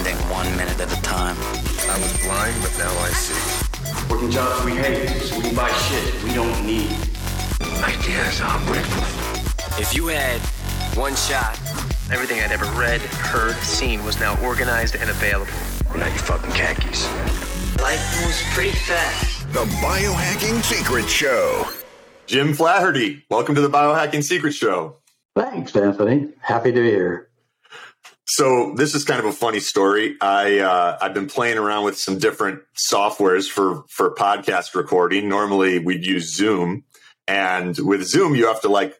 ending one minute at a time. I was blind, but now I see. Working jobs we hate, so we can buy shit we don't need. Ideas are breakfast. If you had one shot, everything I'd ever read, heard, seen was now organized and available. Now you fucking khakis. Life moves pretty fast. The Biohacking Secret Show. Jim Flaherty, welcome to the Biohacking Secret Show. Thanks, Anthony. Happy to be here. So this is kind of a funny story. I uh, I've been playing around with some different softwares for for podcast recording. Normally we'd use Zoom, and with Zoom you have to like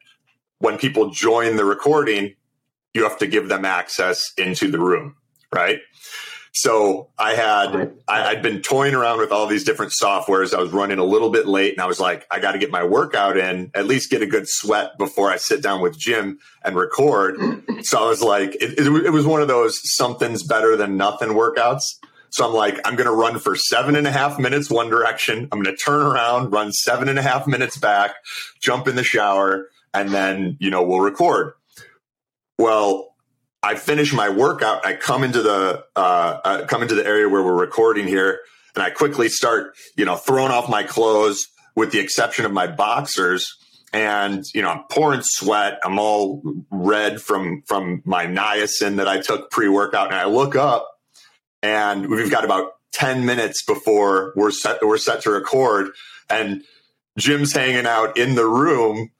when people join the recording, you have to give them access into the room, right? So I had I, I'd been toying around with all these different softwares. I was running a little bit late, and I was like, I got to get my workout in, at least get a good sweat before I sit down with Jim and record. so I was like, it, it, it was one of those something's better than nothing workouts. So I'm like, I'm going to run for seven and a half minutes one direction. I'm going to turn around, run seven and a half minutes back, jump in the shower, and then you know we'll record. Well, I finish my workout. I come into the uh, uh, come into the area where we're recording here, and I quickly start, you know, throwing off my clothes, with the exception of my boxers. And you know, I'm pouring sweat. I'm all red from from my niacin that I took pre workout. And I look up, and we've got about ten minutes before we're set we're set to record, and Jim's hanging out in the room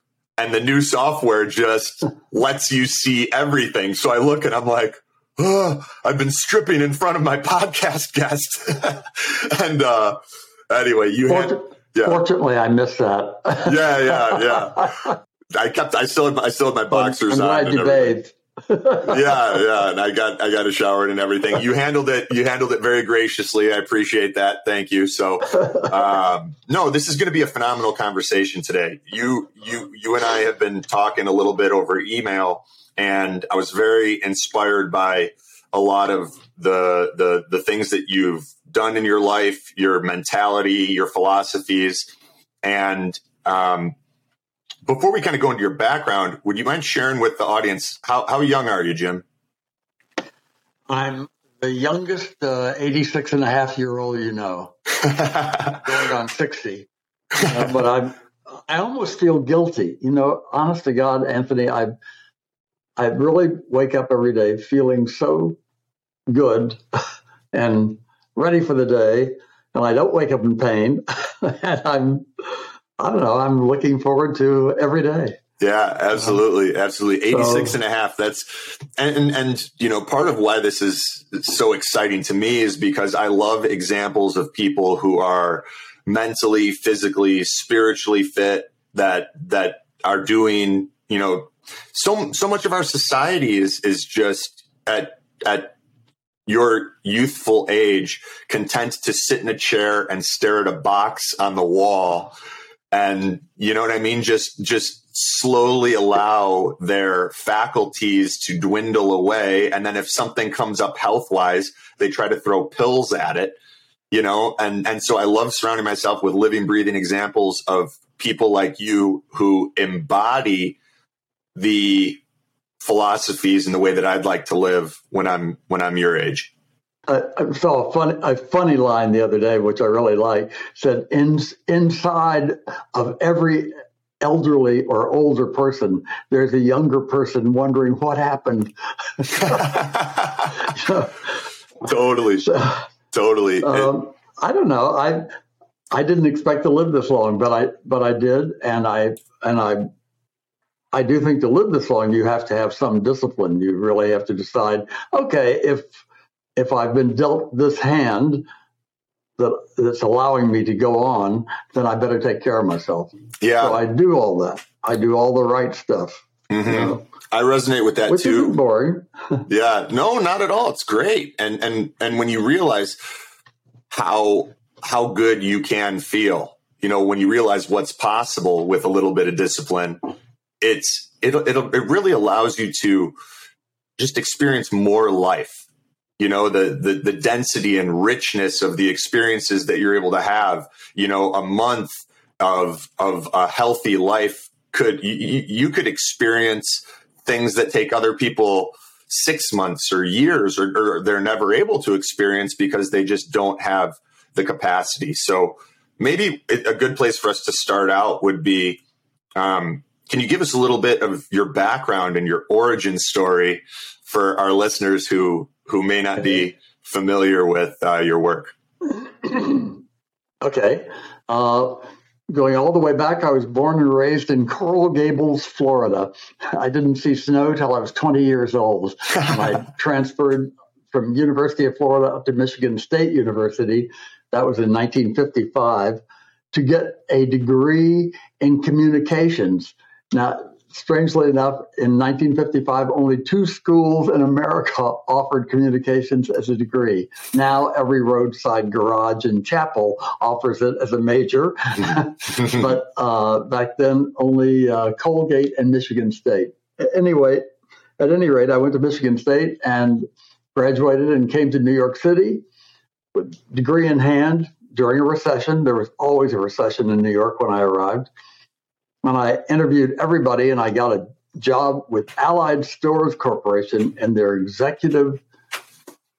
and the new software just lets you see everything. So I look and I'm like, oh, I've been stripping in front of my podcast guest. and uh, anyway, you Fortu- had. Yeah. Fortunately, I missed that. yeah, yeah, yeah. I kept. I still. Had, I still had my boxers I'm on. glad you bathed. Yeah, yeah, and I got I got a shower and everything. You handled it. You handled it very graciously. I appreciate that. Thank you. So, um, no, this is going to be a phenomenal conversation today. You you you and I have been talking a little bit over email, and I was very inspired by a lot of the the the things that you've done in your life, your mentality, your philosophies, and um, before we kind of go into your background, would you mind sharing with the audience how, how young are you, Jim? I'm the youngest uh, 86 and a half year old you know, going on 60. Uh, but I'm, I almost feel guilty. You know, honest to God, Anthony, I, I really wake up every day feeling so good and ready for the day. And I don't wake up in pain. and I'm, I don't know, I'm looking forward to every day. Yeah, um, absolutely. Absolutely. 86 So- and a half. That's, and, and, and, you know, part of why this is so exciting to me is because I love examples of people who are mentally, physically, spiritually fit that, that are doing, you know, so, so much of our society is, is just at, at your youthful age, content to sit in a chair and stare at a box on the wall and you know what i mean? Just just slowly allow their faculties to dwindle away. And then if something comes up health wise they try to throw pills at it you know? And and so i love surrounding myself with living breathing examples of people like you who embody the philosophies and the way that i'd like to live when i'm when i'm your age I, I saw a funny, a funny line the other day, which I really like. Said, In, "Inside of every elderly or older person, there's a younger person wondering what happened." totally so, totally um, I don't know. I I didn't expect to live this long, but I but I did, and I and I I do think to live this long, you have to have some discipline. You really have to decide. Okay, if if I've been dealt this hand that that's allowing me to go on, then I better take care of myself. yeah So I do all that. I do all the right stuff. Mhm. you know, i resonate with that which too boring. Yeah, no, not at all. It's great. And and and when you realize how how good you can feel, you know, when you realize what's possible with a little bit of discipline, it's it it it really allows you to just experience more life. You know, the the the density and richness of the experiences that you're able to have, you know, a month of of a healthy life could you, you could experience things that take other people six months or years, or, or they're never able to experience because they just don't have the capacity. So maybe a good place for us to start out would be um, can you give us a little bit of your background and your origin story for our listeners who who may not be familiar with uh, your work? okay. Uh, going all the way back, I was born and raised in Coral Gables, Florida. I didn't see snow till I was 20 years old. I transferred from University of Florida up to Michigan State University. That was in 1955 to get a degree in communications. Now, strangely enough, in 1955, only two schools in America offered communications as a degree. Now, every roadside garage and chapel offers it as a major. but uh, back then, only uh, Colgate and Michigan State. Anyway, at any rate, I went to Michigan State and graduated and came to New York City with degree in hand during a recession. There was always a recession in New York when I arrived and I interviewed everybody, and I got a job with Allied Stores Corporation in their executive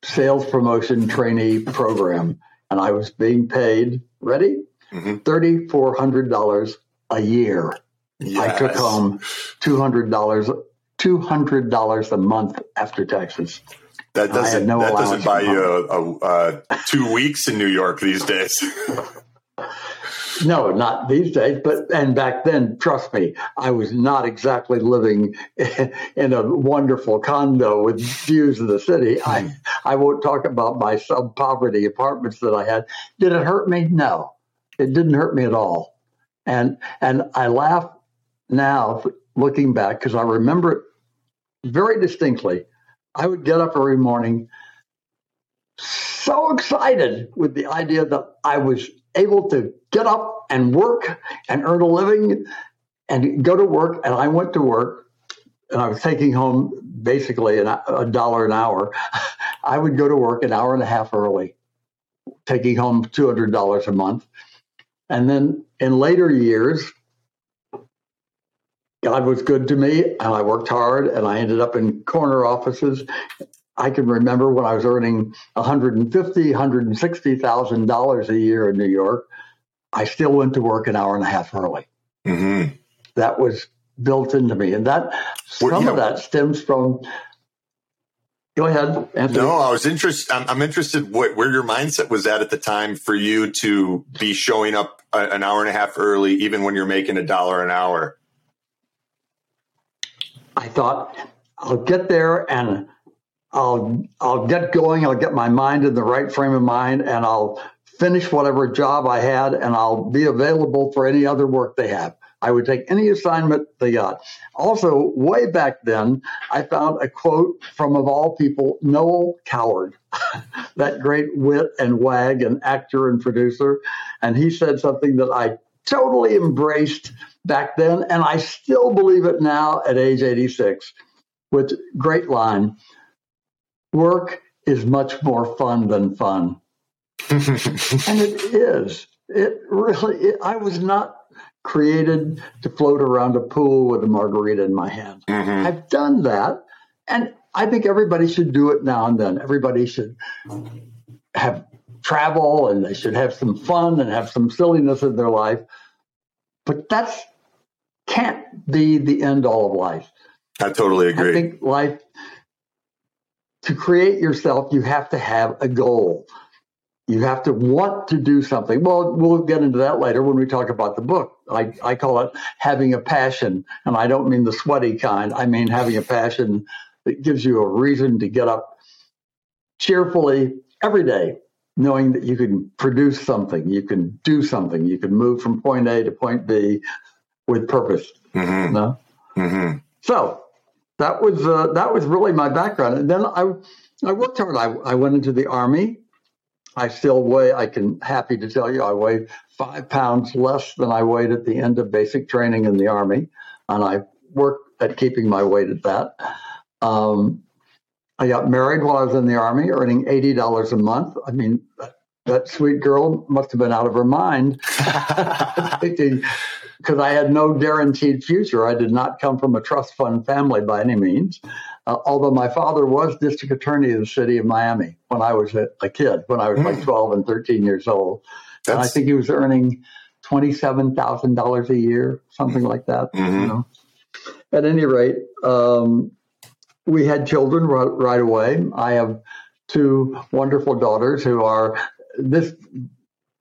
sales promotion trainee program. And I was being paid, ready? Mm-hmm. $3,400 a year. Yes. I took home $200, $200 a month after taxes. That doesn't, no that doesn't buy you a, a, a two weeks in New York these days. No, not these days, but and back then, trust me, I was not exactly living in a wonderful condo with views of the city. I hmm. I won't talk about my sub poverty apartments that I had. Did it hurt me? No, it didn't hurt me at all. And and I laugh now looking back because I remember it very distinctly. I would get up every morning so excited with the idea that I was able to get up and work and earn a living and go to work. And I went to work and I was taking home basically a dollar an hour. I would go to work an hour and a half early, taking home $200 a month. And then in later years, God was good to me and I worked hard and I ended up in corner offices. I can remember when I was earning 150, 160,000 dollars a year in New York. I still went to work an hour and a half early. Mm-hmm. That was built into me, and that some well, yeah. of that stems from. Go ahead. Anthony. No, I was interested. I'm, I'm interested what, where your mindset was at at the time for you to be showing up a, an hour and a half early, even when you're making a dollar an hour. I thought I'll get there and I'll I'll get going. I'll get my mind in the right frame of mind, and I'll finish whatever job I had, and I'll be available for any other work they have. I would take any assignment they got. Also, way back then, I found a quote from, of all people, Noel Coward, that great wit and wag and actor and producer. And he said something that I totally embraced back then, and I still believe it now at age 86, with great line work is much more fun than fun and it is. It really. It, I was not created to float around a pool with a margarita in my hand. Mm-hmm. I've done that, and I think everybody should do it now and then. Everybody should have travel, and they should have some fun and have some silliness in their life. But that's can't be the end all of life. I totally agree. I think life to create yourself, you have to have a goal. You have to want to do something. Well, we'll get into that later when we talk about the book. I, I call it having a passion. And I don't mean the sweaty kind, I mean having a passion that gives you a reason to get up cheerfully every day, knowing that you can produce something, you can do something, you can move from point A to point B with purpose. Mm-hmm. No? Mm-hmm. So that was uh, that was really my background. And then I I worked hard. I, I went into the army. I still weigh, I can happy to tell you, I weigh five pounds less than I weighed at the end of basic training in the Army. And I worked at keeping my weight at that. Um, I got married while I was in the Army, earning $80 a month. I mean, that sweet girl must have been out of her mind because I had no guaranteed future. I did not come from a trust fund family by any means. Uh, although my father was district attorney of the city of Miami when I was a, a kid, when I was like 12 and 13 years old. And I think he was earning $27,000 a year, something like that. You Mhm. know? At any rate, um, we had children right, right away. I have two wonderful daughters who are this.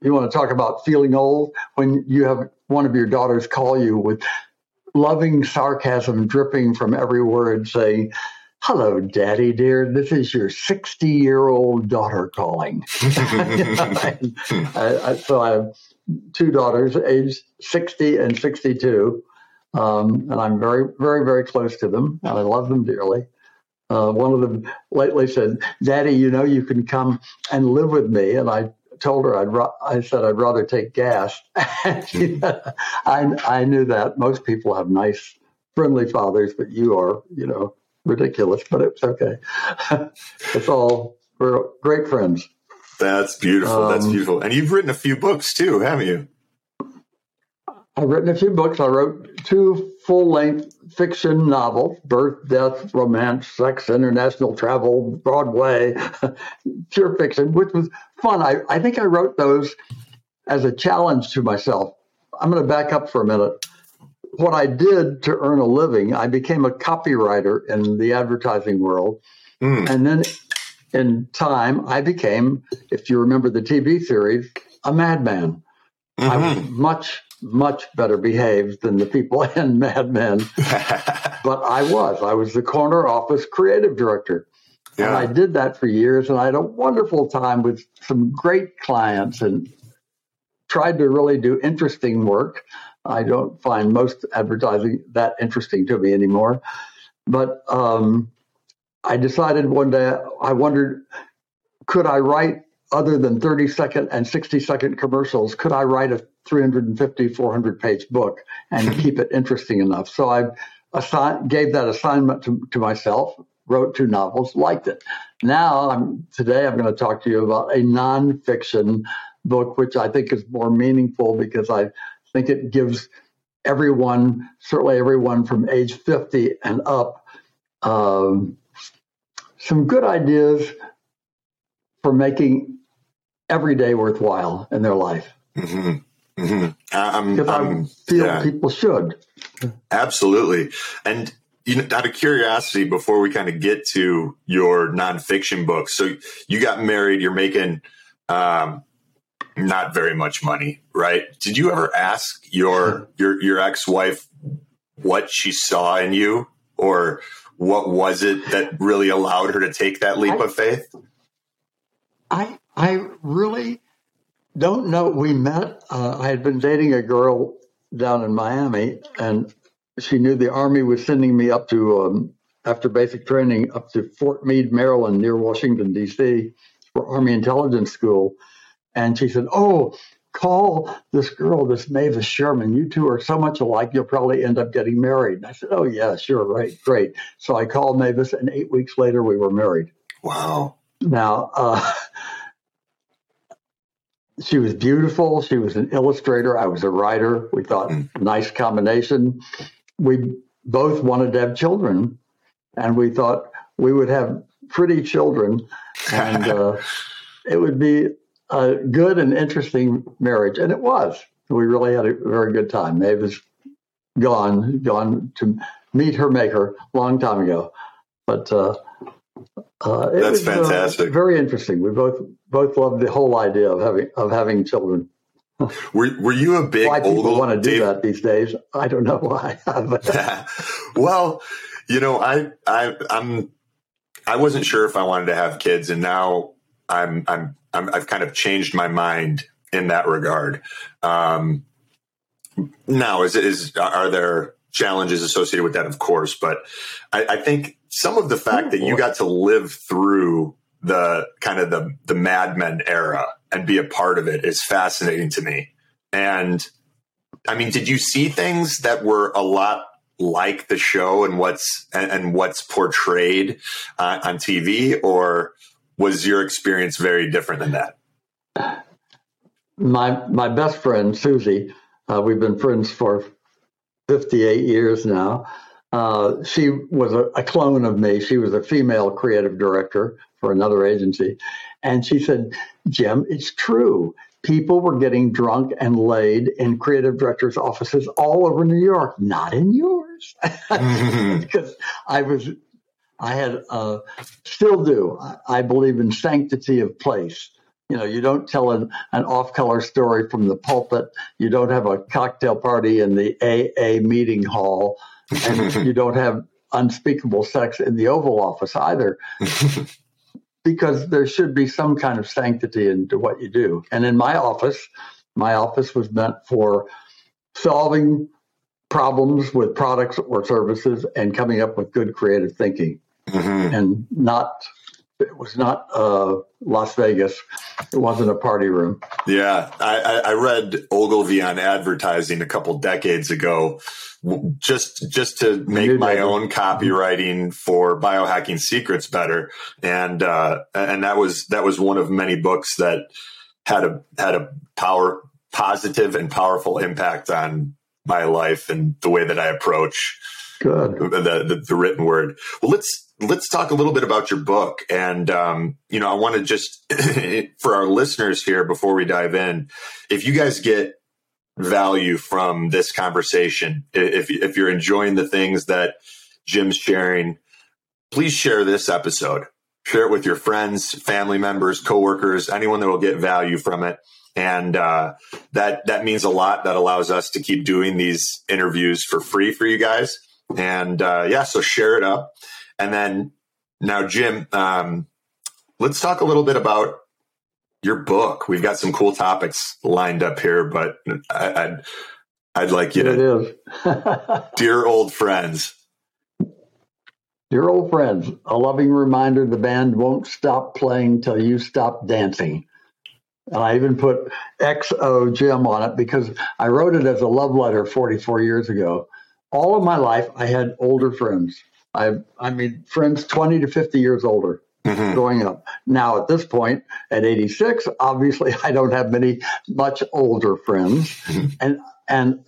You want to talk about feeling old when you have one of your daughters call you with loving sarcasm dripping from every word, saying, Hello, Daddy, dear. This is your 60 year old daughter calling. I, I, so I have two daughters, aged 60 and 62. Um, and I'm very, very, very close to them, and I love them dearly. Uh, one of them lately said, "Daddy, you know you can come and live with me." And I told her I'd. Ra- I said I'd rather take gas. I I knew that most people have nice, friendly fathers, but you are, you know, ridiculous. But it's okay. it's all we're great friends. That's beautiful. That's Um, beautiful. And you've written a few books too, haven't you? I've written a few books. I wrote two full length fiction novels Birth, Death, Romance, Sex, International Travel, Broadway, pure fiction, which was fun. I, I think I wrote those as a challenge to myself. I'm going to back up for a minute. What I did to earn a living, I became a copywriter in the advertising world. Mm. And then in time, I became, if you remember the TV series, a madman. I was Mhm. much, much better behaved than the people in Mad Men, but I was. I was the corner office creative director. And I did that for years, and I had a wonderful time with some great clients and tried to really do interesting work. I don't find most advertising that interesting to me anymore. But um, I decided one day, I wondered, could I write other than 30 second and 60 second commercials? Could I write a 350, 400 page book and keep it interesting enough? So I assign, gave that assignment to, to myself, wrote two novels, liked it. Now, I'm, today I'm going to talk to you about a nonfiction book, which I think is more meaningful because I think it gives everyone, certainly everyone from age 50 and up, um, some good ideas for making every day worthwhile in their life. hmm hmm I'm, Because I I'm- feel yeah. people should. Absolutely. And you know, out of curiosity, before we kind of get to your nonfiction books, so you got married, you're making um, not very much money, right? Did you ever ask your your your ex wife what she saw in you, or what was it that really allowed her to take that leap I- of faith? I I really don't know. We met. Uh, I had been dating a girl down in Miami, and she knew the army was sending me up to um, after basic training up to Fort Meade, Maryland, near Washington D.C. for Army Intelligence School. And she said, "Oh, call this girl, this Mavis Sherman. You two are so much alike. You'll probably end up getting married." And I said, "Oh yeah, sure, right, great." So I called Mavis, and eight weeks later, we were married. Wow. Now, uh, she was beautiful. She was an illustrator. I was a writer. We thought nice combination. We both wanted to have children, and we thought we would have pretty children, and uh, it would be a good and interesting marriage. And it was. We really had a very good time. Mavis was gone, gone to meet her maker long time ago, but. Uh, uh, it That's was, uh, fantastic. very interesting. We both both love the whole idea of having of having children. Were Were you a big Why people want to do that these days, I don't know why. Well, you know, I, I, I'm, I wasn't sure if I wanted to have kids, and now I'm, I'm, I'm I've kind of changed my mind in that regard. Um, now, is is are there challenges associated with that? Of course, but I, I think some of the fact that you got to live through the kind of the the Mad Men era and be a part of it is fascinating to me. And I mean, did you see things that were a lot like the show and what's and, and what's portrayed uh, on TV, or was your experience very different than that? my my best friend Susie, uh, we've been friends for fifty eight years now. uh, she was a, a, clone of me. She was a female creative director for another agency. And she said, Jim, it's true. People were getting drunk and laid in creative directors' offices all over New York, not in yours. Mm-hmm. because I was, I had, uh, still do. I believe in sanctity of place. You know, you don't tell an, an off color story from the pulpit. You don't have a cocktail party in the AA meeting hall and you don't have unspeakable sex in the Oval Office either. because there should be some kind of sanctity into what you do. And in my office, my office was meant for solving problems with products or services and coming up with good creative thinking mm-hmm. and not it was not uh, Las Vegas. It wasn't a party room. Yeah, I, I read Ogilvy on advertising a couple decades ago, just just to make my own copywriting for biohacking secrets better, and uh, and that was that was one of many books that had a had a power positive and powerful impact on my life and the way that I approach Good. The, the, the written word. Well, let's let's talk a little bit about your book. And, um, you know, I want to just, for our listeners here before we dive in, if you guys get value from this conversation, if, if you're enjoying the things that Jim's sharing, please share this episode. Share it with your friends, family members, coworkers, anyone that will get value from it. And uh, that that means a lot. That allows us to keep doing these interviews for free for you guys. And uh, yeah, so share it up. And then now, Jim, um, let's talk a little bit about your book. We've got some cool topics lined up here, but I, would I'd like you to, dear old friends. Dear old friends, a loving reminder the band won't stop playing till you stop dancing. And I even put XO Jim on it because I wrote it as a love letter 44 years ago. All of my life, I had older friends. I I mean friends 20 to 50 years older mm-hmm. growing up. Now at this point at 86, obviously I don't have many much older friends. Mm-hmm. And and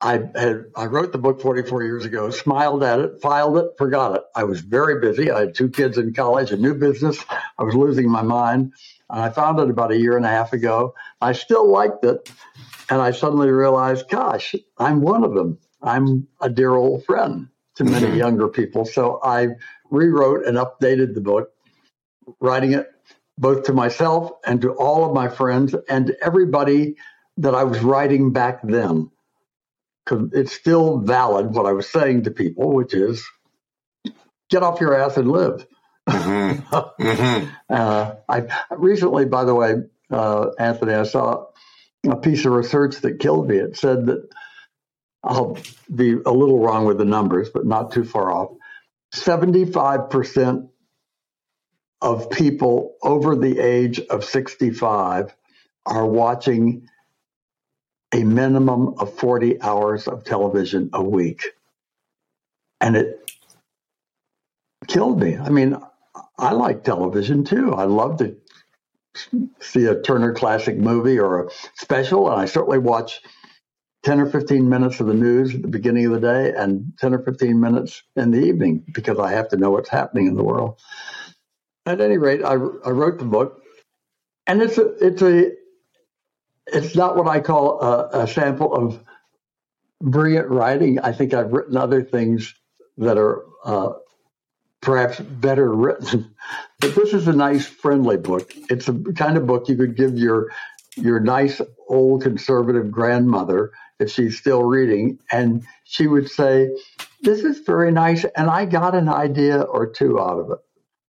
I had I wrote the book 44 years ago, smiled at it, filed it, forgot it. I was very busy. I had two kids in college, a new business. I was losing my mind. And I found it about a year and a half ago. I still liked it. And I suddenly realized, gosh, I'm one of them. I'm a dear old friend to many mm-hmm. younger people. So I rewrote and updated the book, writing it both to myself and to all of my friends and everybody that I was writing back then. Because it's still valid what I was saying to people, which is get off your ass and live. Mm-hmm. mm-hmm. uh, I recently, by the way, uh, Anthony, I saw a piece of research that killed me. It said that I'll be a little wrong with the numbers, but not too far off. 75% of people over the age of 65 are watching a minimum of 40 hours of television a week. And it killed me. I mean, I like television too. I love to see a Turner Classic movie or a special, and I certainly watch 10 or 15 minutes of the news at the beginning of the day and 10 or 15 minutes in the evening because I have to know what's happening in the world. At any rate, I, I wrote the book, and it's a it's a it's not what I call a, a sample of brilliant writing. I think I've written other things that are uh, perhaps better written, but this is a nice, friendly book. It's a kind of book you could give your your nice old conservative grandmother if she's still reading, and she would say, This is very nice, and I got an idea or two out of it.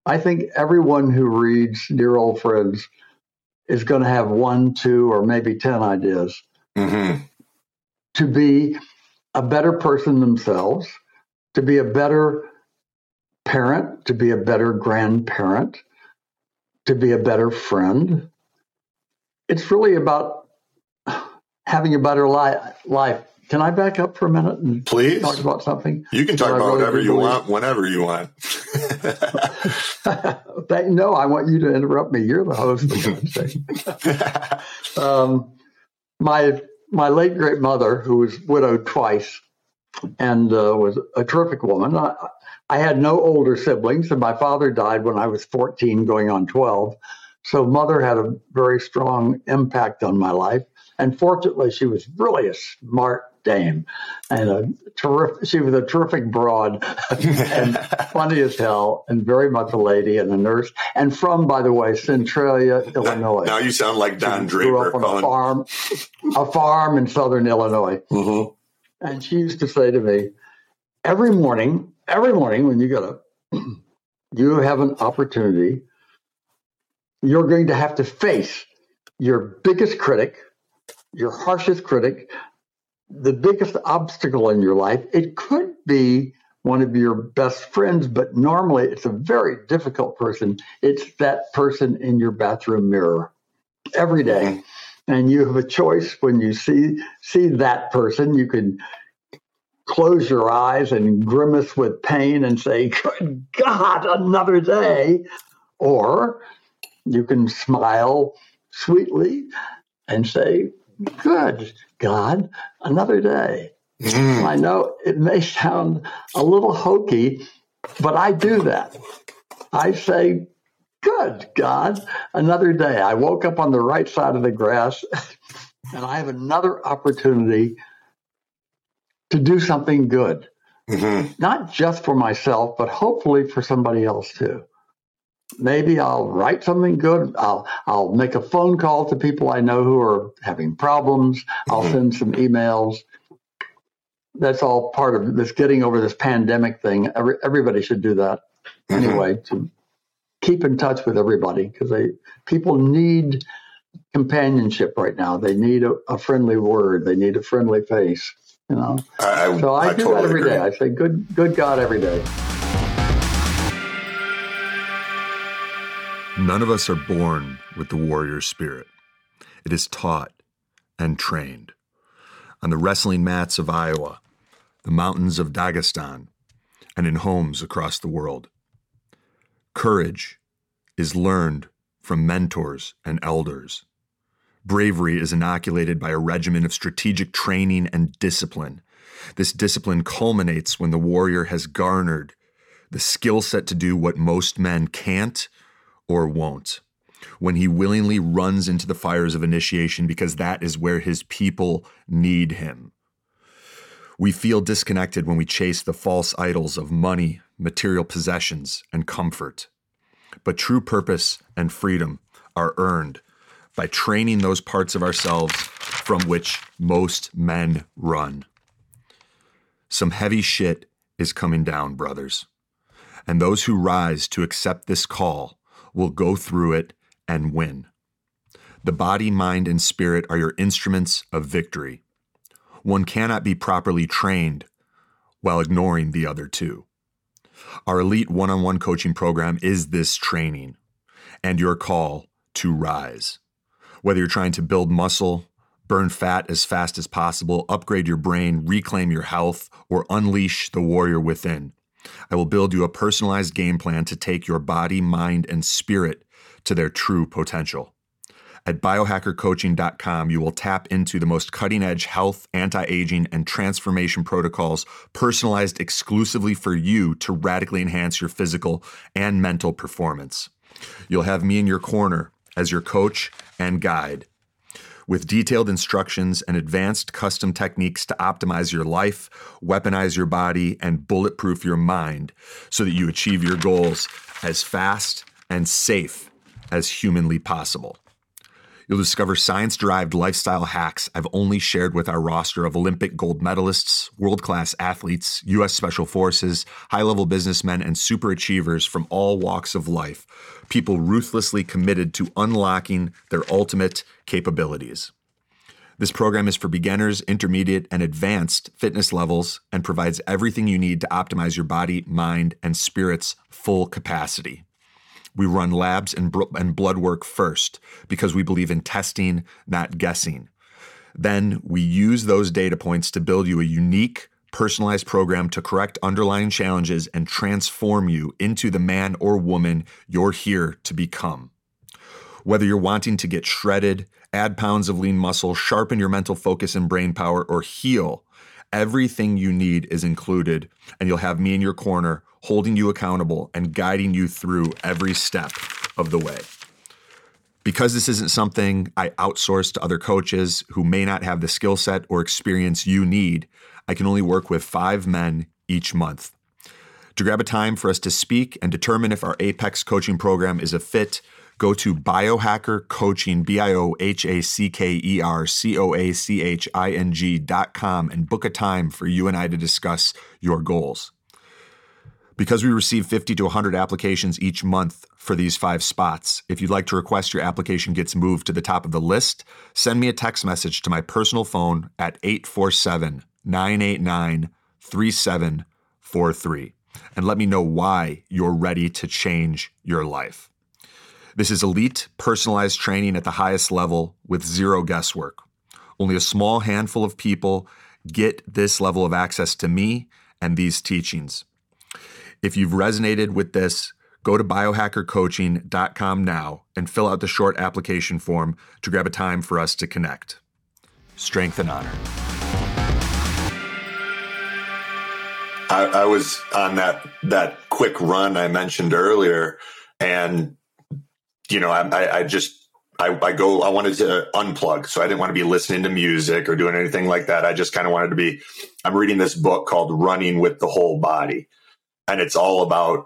I think everyone who reads Dear Old Friends is going to have one, two, or maybe 10 ideas mm-hmm. to be a better person themselves, to be a better parent, to be a better grandparent, to be a better friend. It's really about having a better li- life. Can I back up for a minute and please talk about something? You can talk about really whatever you want, whenever you want. no, I want you to interrupt me. You're the host. um, my my late great mother, who was widowed twice, and uh, was a terrific woman. I, I had no older siblings, and my father died when I was 14, going on 12. So, mother had a very strong impact on my life. And fortunately, she was really a smart dame and a terrific. She was a terrific broad and funny as hell, and very much a lady and a nurse. And from, by the way, Centralia, Illinois. Now you sound like Don She Draper. grew up on a farm, a farm in southern Illinois. Mhm. And she used to say to me, every morning, every morning when you get up, you have an opportunity. You're going to have to face your biggest critic, your harshest critic, the biggest obstacle in your life. It could be one of your best friends, but normally it's a very difficult person. It's that person in your bathroom mirror every day. And you have a choice when you see see that person. You can close your eyes and grimace with pain and say, Good God, another day. Or you can smile sweetly and say, Good God, another day. Mm. I know it may sound a little hokey, but I do that. I say, Good God, another day. I woke up on the right side of the grass and I have another opportunity to do something good, Mhm. not just for myself, but hopefully for somebody else too. Maybe I'll write something good. I'll I'll make a phone call to people I know who are having problems. I'll Mhm. send some emails. That's all part of this getting over this pandemic thing. Every, everybody should do that Mhm. anyway to keep in touch with everybody because they people need companionship right now. They need a, a friendly word. They need a friendly face. You know. I, I, So I, do totally that every agree. day. I say, "Good, good God, every day." None of us are born with the warrior spirit. It is taught and trained. On the wrestling mats of Iowa, the mountains of Dagestan, and in homes across the world. Courage is learned from mentors and elders. Bravery is inoculated by a regimen of strategic training and discipline. This discipline culminates when the warrior has garnered the skill set to do what most men can't or won't. When he willingly runs into the fires of initiation because that is where his people need him. We feel disconnected when we chase the false idols of money, material possessions, and comfort. But true purpose and freedom are earned by training those parts of ourselves from which most men run. Some heavy shit is coming down, brothers. And those who rise to accept this call will go through it and win. The body, mind, and spirit are your instruments of victory. One cannot be properly trained while ignoring the other two. Our elite one on one coaching program is this training and your call to rise. Whether you're trying to build muscle, burn fat as fast as possible, upgrade your brain, reclaim your health, or unleash the warrior within, I will build you a personalized game plan to take your body, mind, and spirit to their true potential. At biohackercoaching.com, you will tap into the most cutting edge health, anti aging, and transformation protocols personalized exclusively for you to radically enhance your physical and mental performance. You'll have me in your corner as your coach and guide with detailed instructions and advanced custom techniques to optimize your life, weaponize your body, and bulletproof your mind so that you achieve your goals as fast and safe as humanly possible. You'll discover science derived lifestyle hacks I've only shared with our roster of Olympic gold medalists, world class athletes, U.S. Special Forces, high level businessmen, and super achievers from all walks of life, people ruthlessly committed to unlocking their ultimate capabilities. This program is for beginners, intermediate, and advanced fitness levels and provides everything you need to optimize your body, mind, and spirit's full capacity. We run labs and, and blood work first because we believe in testing, not guessing. Then we use those data points to build you a unique, personalized program to correct underlying challenges and transform you into the man or woman you're here to become. Whether you're wanting to get shredded, add pounds of lean muscle, sharpen your mental focus and brain power, or heal Everything you need is included, and you'll have me in your corner, holding you accountable and guiding you through every step of the way. Because this isn't something I outsource to other coaches who may not have the skill set or experience you need, I can only work with five men each month. To grab a time for us to speak and determine if our Apex coaching program is a fit, go to biohacker coaching, B I O H A C K E R C O A C H I N G dot com and book a time for you and I to discuss your goals. Because we receive 50 to 100 applications each month for these five spots, if you'd like to request your application gets moved to the top of the list, send me a text message to my personal phone at 847 989 3743 and let me know why you're ready to change your life. This is elite, personalized training at the highest level with zero guesswork. Only a small handful of people get this level of access to me and these teachings. If you've resonated with this, go to biohackercoaching.com now and fill out the short application form to grab a time for us to connect. Strength and honor. I, I was on that that quick run I mentioned earlier, and you know, I, I just I, I, go. I wanted to unplug, so I didn't want to be listening to music or doing anything like that. I just kind of wanted to be. I'm reading this book called "Running with the Whole Body," and it's all about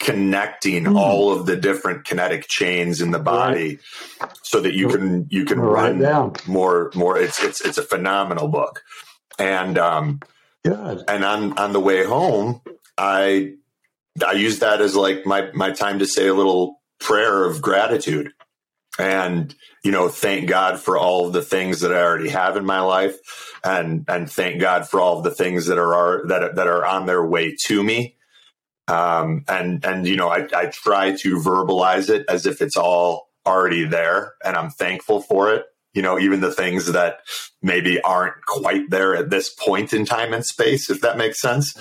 connecting mm. all of the different kinetic chains in the body, right. so that you can you can run down. more more. It's it's it's a phenomenal book, and um, Good. and on on the way home, I I use that as like my my time to say a little prayer of gratitude. And you know thank god for all of the things that i already have in my life and and thank god for all of the things that are, are that, that are on their way to me. Um, and and you know I, I try to verbalize it as if it's all already there and i'm thankful for it. You know even the things that maybe aren't quite there at this point in time and space if that makes sense.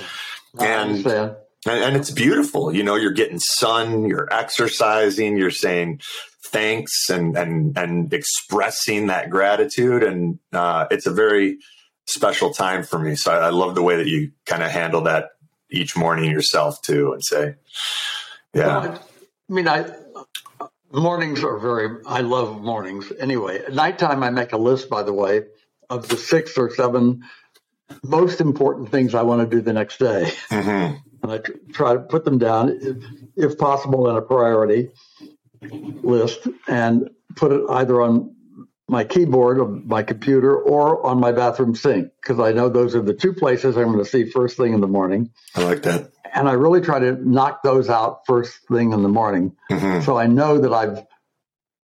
I and understand and, and, it's beautiful. You know, you're getting sun, you're exercising, you're saying thanks and and and expressing that gratitude, and uh, it's a very special time for me. So I, I love the way that you kind of handle that each morning yourself too, and say, yeah. Well, I mean, I mornings are very. I love mornings anyway. At nighttime, I make a list, by the way, of the six or seven most important things I want to do the next day. Mm-hmm and I try to put them down, if, if possible, in a priority list, and put it either on my keyboard of my computer or on my bathroom sink because I know those are the two places I'm going to see first thing in the morning. I like that. And I really try to knock those out first thing in the morning. Mm-hmm. So I know that I've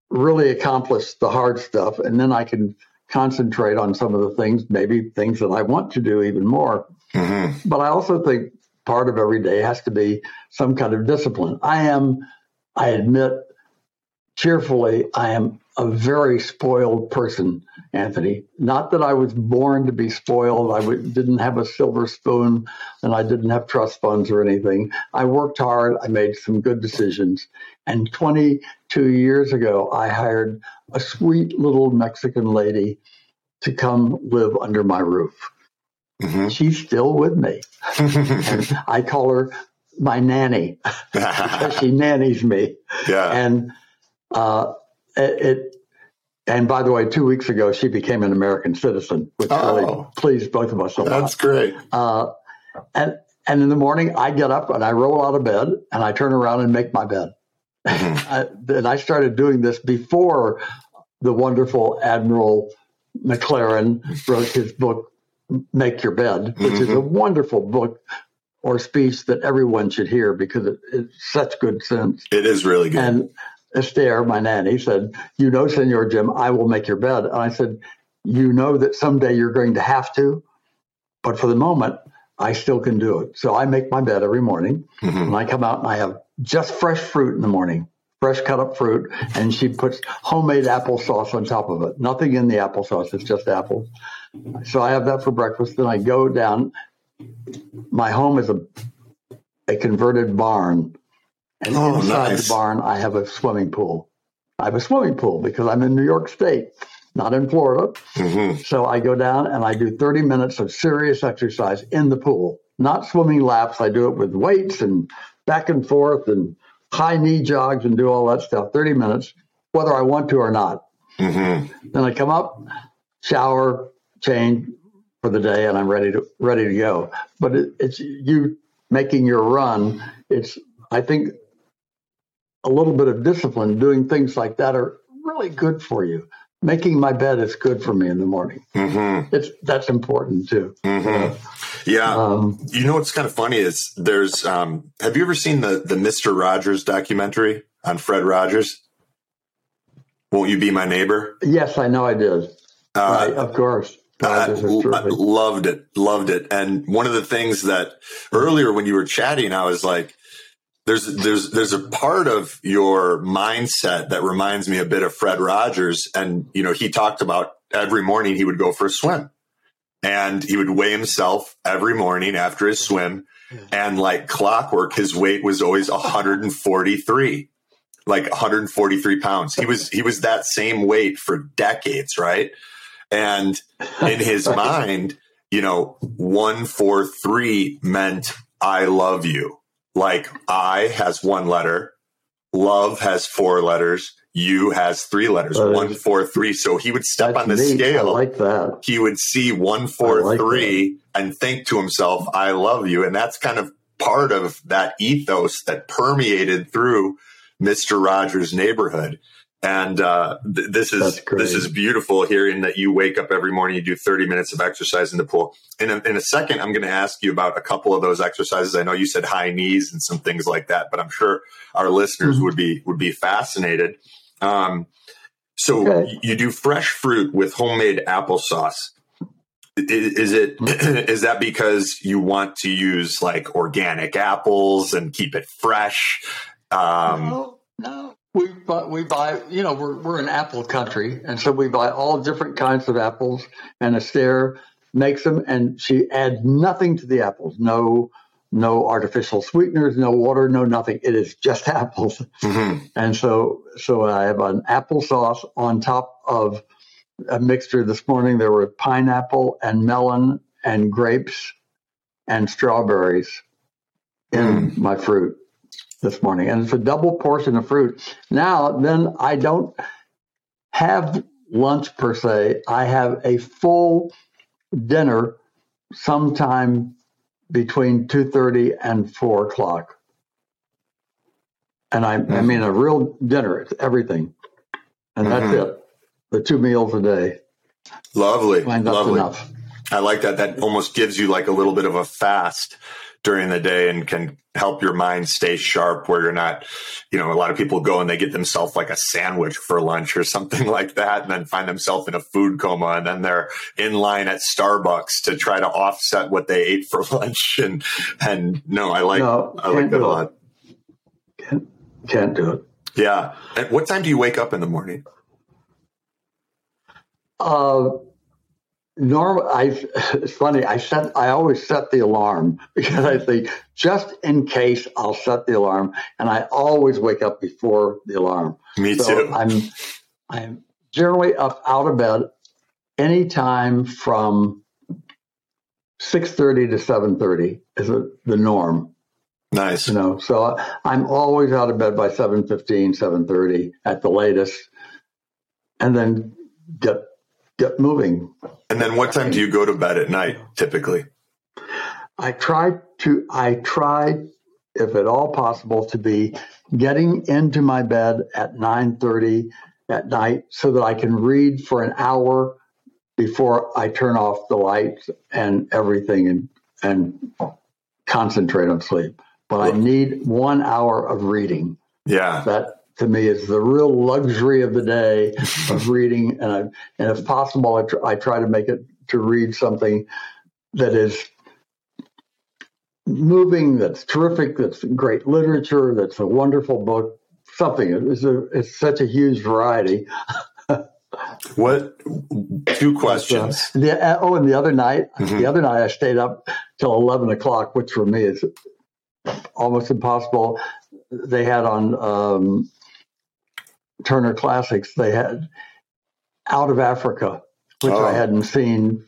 really accomplished the hard stuff and then I can concentrate on some of the things, maybe things that I want to do even more. Mm-hmm. But I also think part of every day has to be some kind of discipline. I am, I admit cheerfully, I am a very spoiled person, Anthony. Not that I was born to be spoiled. I w- didn't have a silver spoon and I didn't have trust funds or anything. I worked hard. I made some good decisions. And 22 years ago, I hired a sweet little Mexican lady to come live under my roof. Mm-hmm. She's still with me. I call her my nanny because she nannies me. Yeah. And uh, it, it, and by the way, two weeks ago she became an American citizen, which oh, really pleased both of us a lot. That's great. Uh, and and in the morning I get up and I roll out of bed and I turn around and make my bed. Mm-hmm. I, and I started doing this before the wonderful Admiral McRaven wrote his book Make Your Bed, which mm-hmm. is a mm-hmm. wonderful book or speech that everyone should hear because it, it's such good sense. It is really good. And Esther, my nanny, said, You know, Senor Jim, I will make your bed. And I said, You know that someday you're going to have to, but for the moment, I still can do it. So I make my bed every morning mm-hmm. and I come out and I have just fresh fruit in the morning, fresh cut up fruit. And she puts homemade applesauce on top of it. Nothing in the applesauce, it's just apples. So I have that for breakfast. Then I go down. My home is a a converted barn, and oh, inside nice. the barn I have a swimming pool. I have a swimming pool because I'm in New York State. not in Florida. Mhm. So I go down and I do 30 minutes of serious exercise in the pool, not swimming laps. I do it with weights and back and forth and high knee jogs and do all that stuff, 30 minutes, whether I want to or not. Mhm. Then I come up, shower, change for the day, and I'm ready to ready to go. But it, it's you making your run. It's I think a little bit of discipline doing things like that are really good for you. Making my bed is good for me in the morning. Mhm. It's that's important too. Mhm. Yeah. Um, You know what's kind of funny is there's um have you ever seen the the Mr. Rogers documentary on Fred Rogers? Won't you be my neighbor? yes, I know I did. Uh, right, of course. I Rogers is l- terrific. loved it, loved it. And one of the things that earlier when you were chatting, I was like, "There's there's there's a part of your mindset that reminds me a bit of Fred Rogers." And you know, he talked about every morning he would go for a swim, and he would weigh himself every morning after his swim, and like clockwork, his weight was always 143 like 143 pounds. He was he was that same weight for decades, right? And in his mind, you know, 143 meant I love you. Like I has one letter, love has four letters, you has three letters, Uh, one, four, three. So he would step on the neat. scale I like that. he would see one four like three and think to himself, "I love you," and that's kind of part of that ethos that permeated through Mister Rogers' neighborhood. And uh, th- this is this is beautiful hearing that you wake up every morning, you do thirty minutes of exercise in the pool. In a, in a second, I'm going to ask you about a couple of those exercises. I know you said high knees and some things like that, but I'm sure our listeners Mhm. would be would be fascinated. Um, so Okay. you do fresh fruit with homemade applesauce. I- Is it is that because you want to use like organic apples and keep it fresh? Um, no, no. We buy, we buy, you know, we're, we're an apple country. And so we buy all different kinds of apples. And Astaire makes them, and she adds nothing to the apples. No, no artificial sweeteners, no water, no nothing. It is just apples. mhm. And so, so I have an applesauce on top of a mixture. This morning there were pineapple and melon and grapes and strawberries in my fruit this morning, and it's a double portion of fruit. Now, then I don't have lunch per se. I have a full dinner sometime between two thirty and four o'clock and I, I mean a real dinner. It's everything, and that's Mhm. it. The two meals a day. Lovely, lovely. enough. I like that. That almost gives you like a little bit of a fast during the day and can help your mind stay sharp where you're not, you know, a lot of people go and they get themselves like a sandwich for lunch or something like that and then find themselves in a food coma and then they're in line at Starbucks to try to offset what they ate for lunch and and no, I like No, I like that a lot. Can't, can't do it. Yeah. And what time do you wake up in the morning? Uh, normal. I. It's funny. I set. I always set the alarm because I think just in case I'll set the alarm, and I always wake up before the alarm. Me So too. I'm. I'm generally up out of bed anytime from six thirty to seven thirty is the the norm. Nice. you know so i'm always out of bed by 7.15 7.30 at the latest and then get get moving And then what time do you go to bed at night typically? i try to i try if at all possible to be getting into my bed at 9.30 at night so that i can read for an hour before i turn off the lights and everything and and concentrate on sleep but i need one hour of reading Yeah. that to me is the real luxury of the day of reading. And I, and if possible I, tr- I try to make it to read something that is moving that's terrific that's great literature that's a wonderful book something. It's, a, it's such a huge variety. What two questions? the, uh, oh and the other night Mhm. the other night i stayed up till 11 o'clock which for me is almost impossible. They had on um, turner classics they had Out of Africa, which Oh. I hadn't seen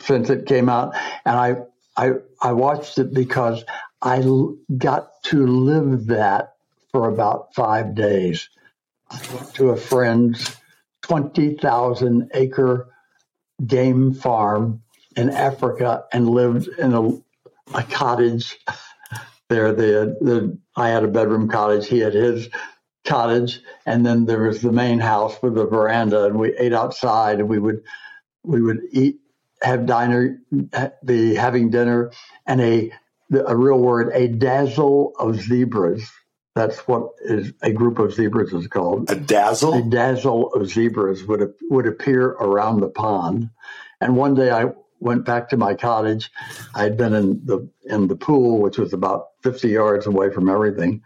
since it came out, and I I I watched it because I l- got to live that for about five days. I went to a friend's twenty thousand acre game farm in Africa and lived in a, a cottage there. The, the I had a bedroom cottage. He had his cottage, and then there was the main house with the veranda, and we ate outside, and we would we would eat, have diner, be having dinner, and a a real word, a dazzle of zebras. That's what is a group of zebras is called A dazzle. a dazzle? of zebras would would appear around the pond. And one day I went back to my cottage. I had been in the in the pool, which was about 50 yards away from everything.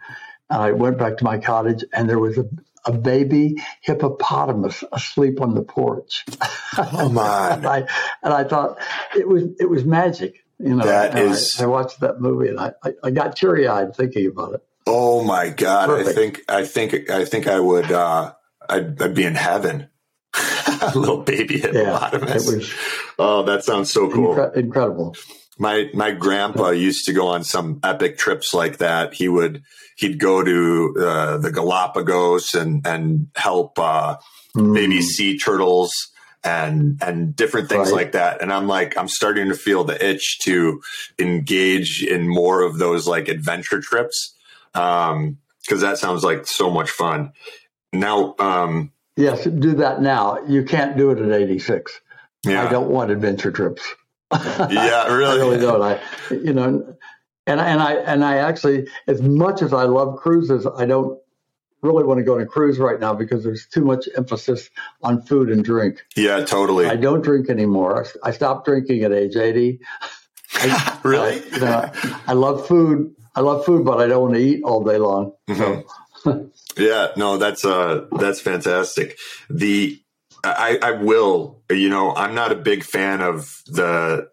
I went back to my cottage, and there was a, a baby hippopotamus asleep on the porch. Come on. and I and I thought it was it was magic. You know, That And I- I, watched that movie, and I, I, I got teary eyed thinking about it. Oh my god! I think I think I think I would. Uh, I'd, I'd be in heaven. A little baby Yeah, hippopotamus. it was oh, that sounds so cool. incre- incredible. My my grandpa used to go on some epic trips like that. He would he'd go to uh, the Galapagos and and help uh, baby Mm. sea turtles and and different things Right. like that. And I'm like, I'm starting to feel the itch to engage in more of those like adventure trips um, because that sounds like so much fun. Now, um, Yes, do that now. You can't do it at 86. yeah, I don't want adventure trips. Yeah, really? I really don't. I, you know, and and I and I actually, as much as I love cruises, I don't really want to go on a cruise right now because there's too much emphasis on food and drink. yeah, totally. I don't drink anymore. I stopped drinking at age 80. I, really? I, you know, I love food. I love food, but I don't want to eat all day long. Mhm. Yeah, no, that's uh that's fantastic. The I I will, you know, I'm not a big fan of the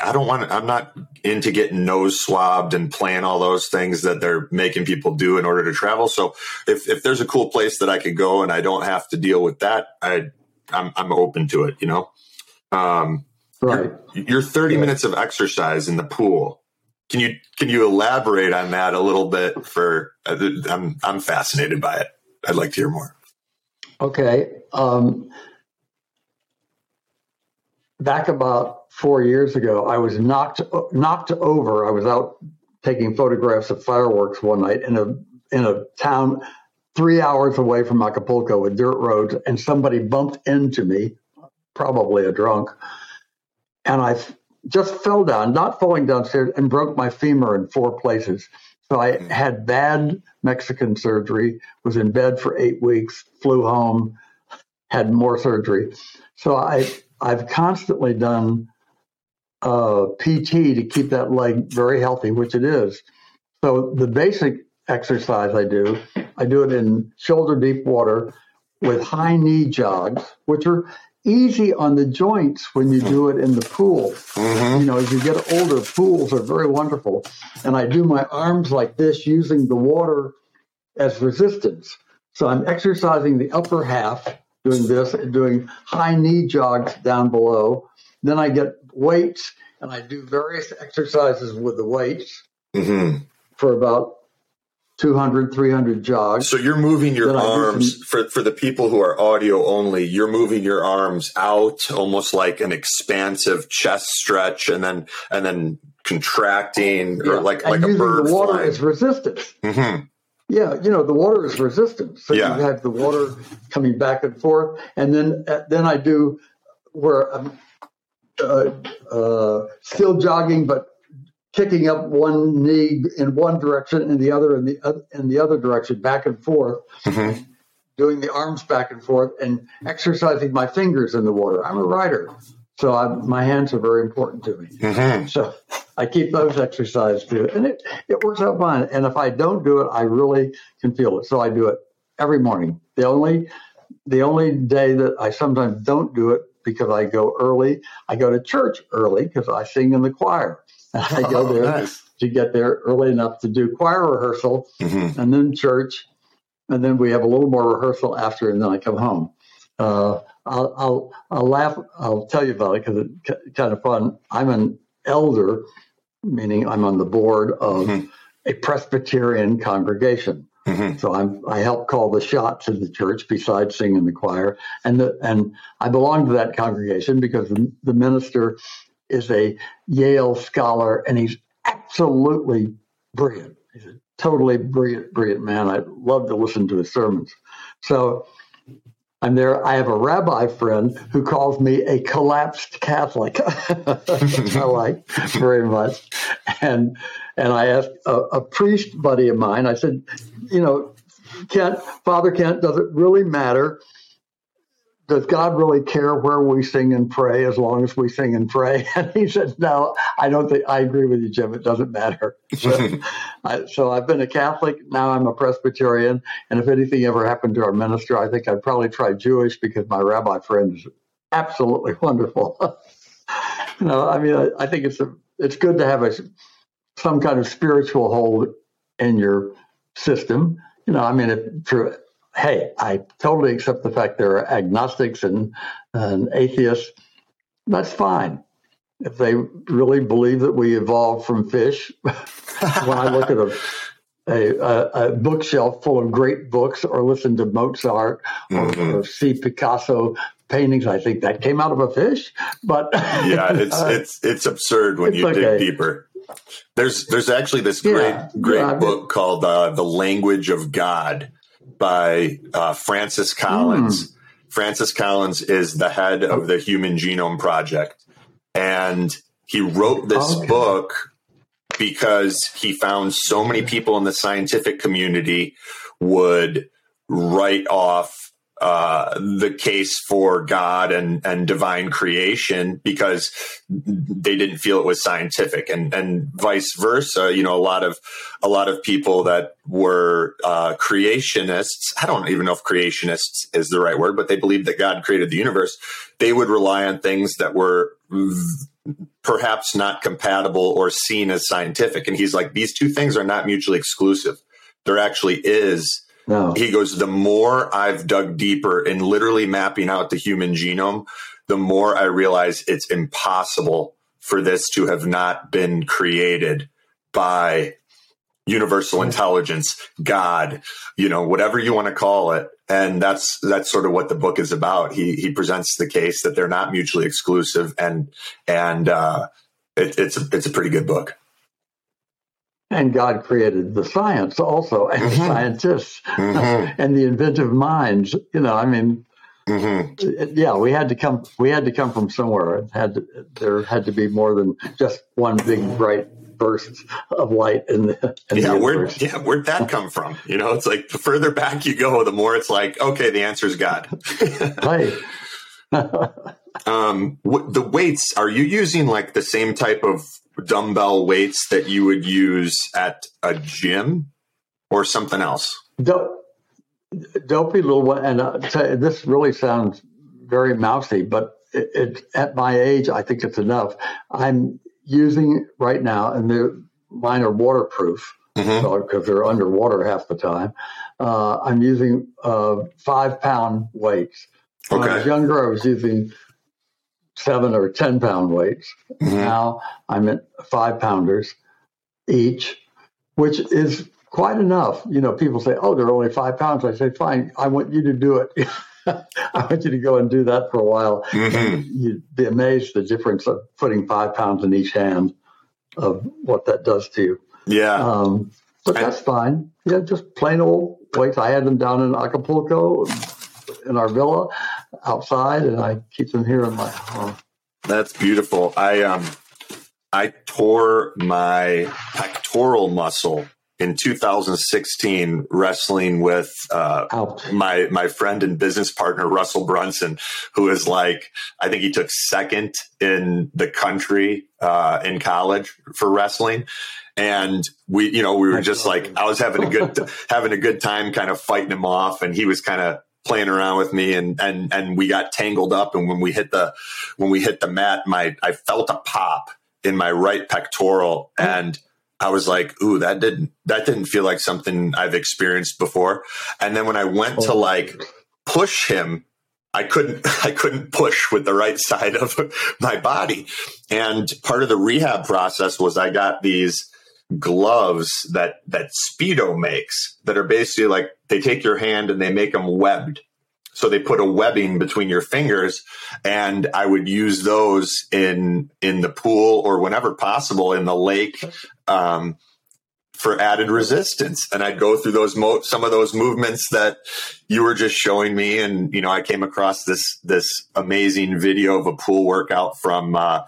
I don't want I'm not into getting nose swabbed and playing all those things that they're making people do in order to travel. So if if there's a cool place that I could go and I don't have to deal with that, I I'm I'm open to it, you know. Um Right. your 30 minutes of exercise in the pool. Can you can you elaborate on that a little bit? For uh, I'm I'm fascinated by it. I'd like to hear more. Okay. Um, back about four years ago, I was knocked knocked over. I was out taking photographs of fireworks one night in a in a town three hours away from Acapulco with dirt roads, and somebody bumped into me, probably a drunk, and I just fell down, not falling downstairs, and broke my femur in four places. So I had bad Mexican surgery, was in bed for eight weeks, flew home, had more surgery. So I I've constantly done uh, PT to keep that leg very healthy, which it is. So the basic exercise I do, I do it in shoulder deep water with high knee jogs, which are easy on the joints when you do it in the pool. You know, as you get older, pools are very wonderful. And I do my arms like this using the water as resistance. So I'm exercising the upper half, doing this, and doing high knee jogs down below. Then I get weights and I do various exercises with the weights hmm for about 200, 300 jogs. So you're moving your Then I do arms some- for for the people who are audio only. You're moving your arms out, almost like an expansive chest stretch, and then and then contracting, or like and like a bird the water flying. as resistance. Mhm. Yeah, you know the water is resistance, so Yeah. you have the water coming back and forth, and then uh, then I do where I'm uh, uh, still jogging, but kicking up one knee in one direction and the other in the in the other direction, back and forth, Mhm. doing the arms back and forth, and exercising my fingers in the water. I'm a rider, so I, my hands are very important to me. Mhm. So I keep those exercises too, and it, it works out fine. And if I don't do it, I really can feel it. So I do it every morning. The only the only day that I sometimes don't do it because I go early, I go to church early because I sing in the choir. I go Oh, there nice. to get there early enough to do choir rehearsal Mhm. and then church, and then we have a little more rehearsal after, and then I come home. Uh, I'll, I'll I'll laugh. I'll tell you about it because it's kind of fun. I'm an elder, meaning I'm on the board of Mhm. a Presbyterian congregation. Mhm. So I'm I help call the shots in the church besides singing the choir, and the and I belong to that congregation because the, the minister is a Yale scholar and he's absolutely brilliant. He's a totally brilliant, brilliant man. I love to listen to his sermons. So I'm there. I have a rabbi friend who calls me a collapsed Catholic. which I like very much. And and I asked a, a priest buddy of mine. I said, you know, Kent, Father Kent, does it really matter? Does God really care where we sing and pray as long as we sing and pray? And he said, No, I don't think I agree with you, Jim. It doesn't matter. So, I, so I've been a Catholic. Now I'm a Presbyterian. And if anything ever happened to our minister, I think I'd probably try Jewish because my rabbi friend is absolutely wonderful. you know, I mean, I, I think it's a, it's good to have a some kind of spiritual hold in your system. You know, I mean, if for hey, I totally accept the fact there are agnostics and, and atheists. That's fine. If they really believe that we evolved from fish, when I look at a, a, a, a bookshelf full of great books or listen to Mozart or, Mhm. or see Picasso paintings, I think that came out of a fish. But yeah, it's uh, it's it's absurd when it's you okay. dig deeper. There's there's actually this Yeah, great great yeah, book called uh, "The Language of God" by uh, Francis Collins. Hmm. Francis Collins is the head of the Human Genome Project, and he wrote this Okay. book because he found so many people in the scientific community would write off uh, the case for God and, and divine creation because they didn't feel it was scientific and, and vice versa. You know, a lot of, a lot of people that were, uh, creationists, I don't even know if creationists is the right word, but they believed that God created the universe. They would rely on things that were v- perhaps not compatible or seen as scientific. And he's like, these two things are not mutually exclusive. There actually is no. he goes, the more I've dug deeper in literally mapping out the human genome, the more I realize it's impossible for this to have not been created by universal intelligence, God, you know, whatever you want to call it. And that's that's sort of what the book is about. He he presents the case that they're not mutually exclusive, and and uh, it, it's a, it's a pretty good book. And God created the science also, and Mhm. scientists, Mhm. and the inventive minds. You know, I mean, hmm yeah, we had to come. We had to come from somewhere. It had to, there had to be more than just one big bright burst of light in the, in Yeah, the where universe. yeah, where'd that come from? You know, it's like the further back you go, the more it's like, okay, the answer is God. Hey, um, what, the weights, are you using like the same type of dumbbell weights that you would use at a gym or something else? Don't dopey little one. And uh, this really sounds very mousy, but it, it, at my age, I think it's enough. I'm using right now, and they're, mine are waterproof because they're underwater half the time. Uh, I'm using uh, five pound weights. When I was younger, I was using seven or 10 pound weights. Mhm. Now I'm at five pounders each, which is quite enough. You know, people say, oh, they're only five pounds. I say, fine, I want you to do it. I want you to go and do that for a while. Mhm. You'd be amazed the difference of putting five pounds in each hand of what that does to you. Yeah. Um, but I- that's fine. Yeah, just plain old weights. I had them down in Acapulco in our villa outside, and I keep them here in my home. That's beautiful. I um I tore my pectoral muscle in 2016 wrestling with uh my my friend and business partner Russell Brunson, who is like I think he took second in the country uh, in college for wrestling, and we you know we were just like I was having a good having a good time, kind of fighting him off, and he was kind of playing around with me and and and we got tangled up and when we hit the when we hit the mat my I felt a pop in my right pectoral and I was like ooh that didn't that didn't feel like something I've experienced before and then when I went to oh. like push him I couldn't I couldn't push with the right side of my body. And part of the rehab process was I got these gloves that that Speedo makes that are basically like they take your hand and they make them webbed. So they put a webbing between your fingers and I would use those in in the pool or whenever possible in the lake um, for added resistance. And I'd go through those mo- some of those movements that you were just showing me. And you know, I came across this this amazing video of a pool workout from uh,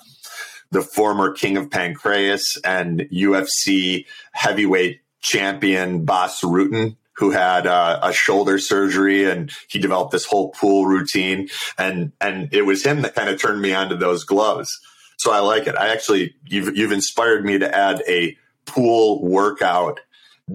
the former King of Pancrase and UFC heavyweight champion Bas Rutten who had uh, a shoulder surgery and he developed this whole pool routine. And and it was him that kind of turned me onto those gloves. So i like it. I actually you've you've inspired me to add a pool workout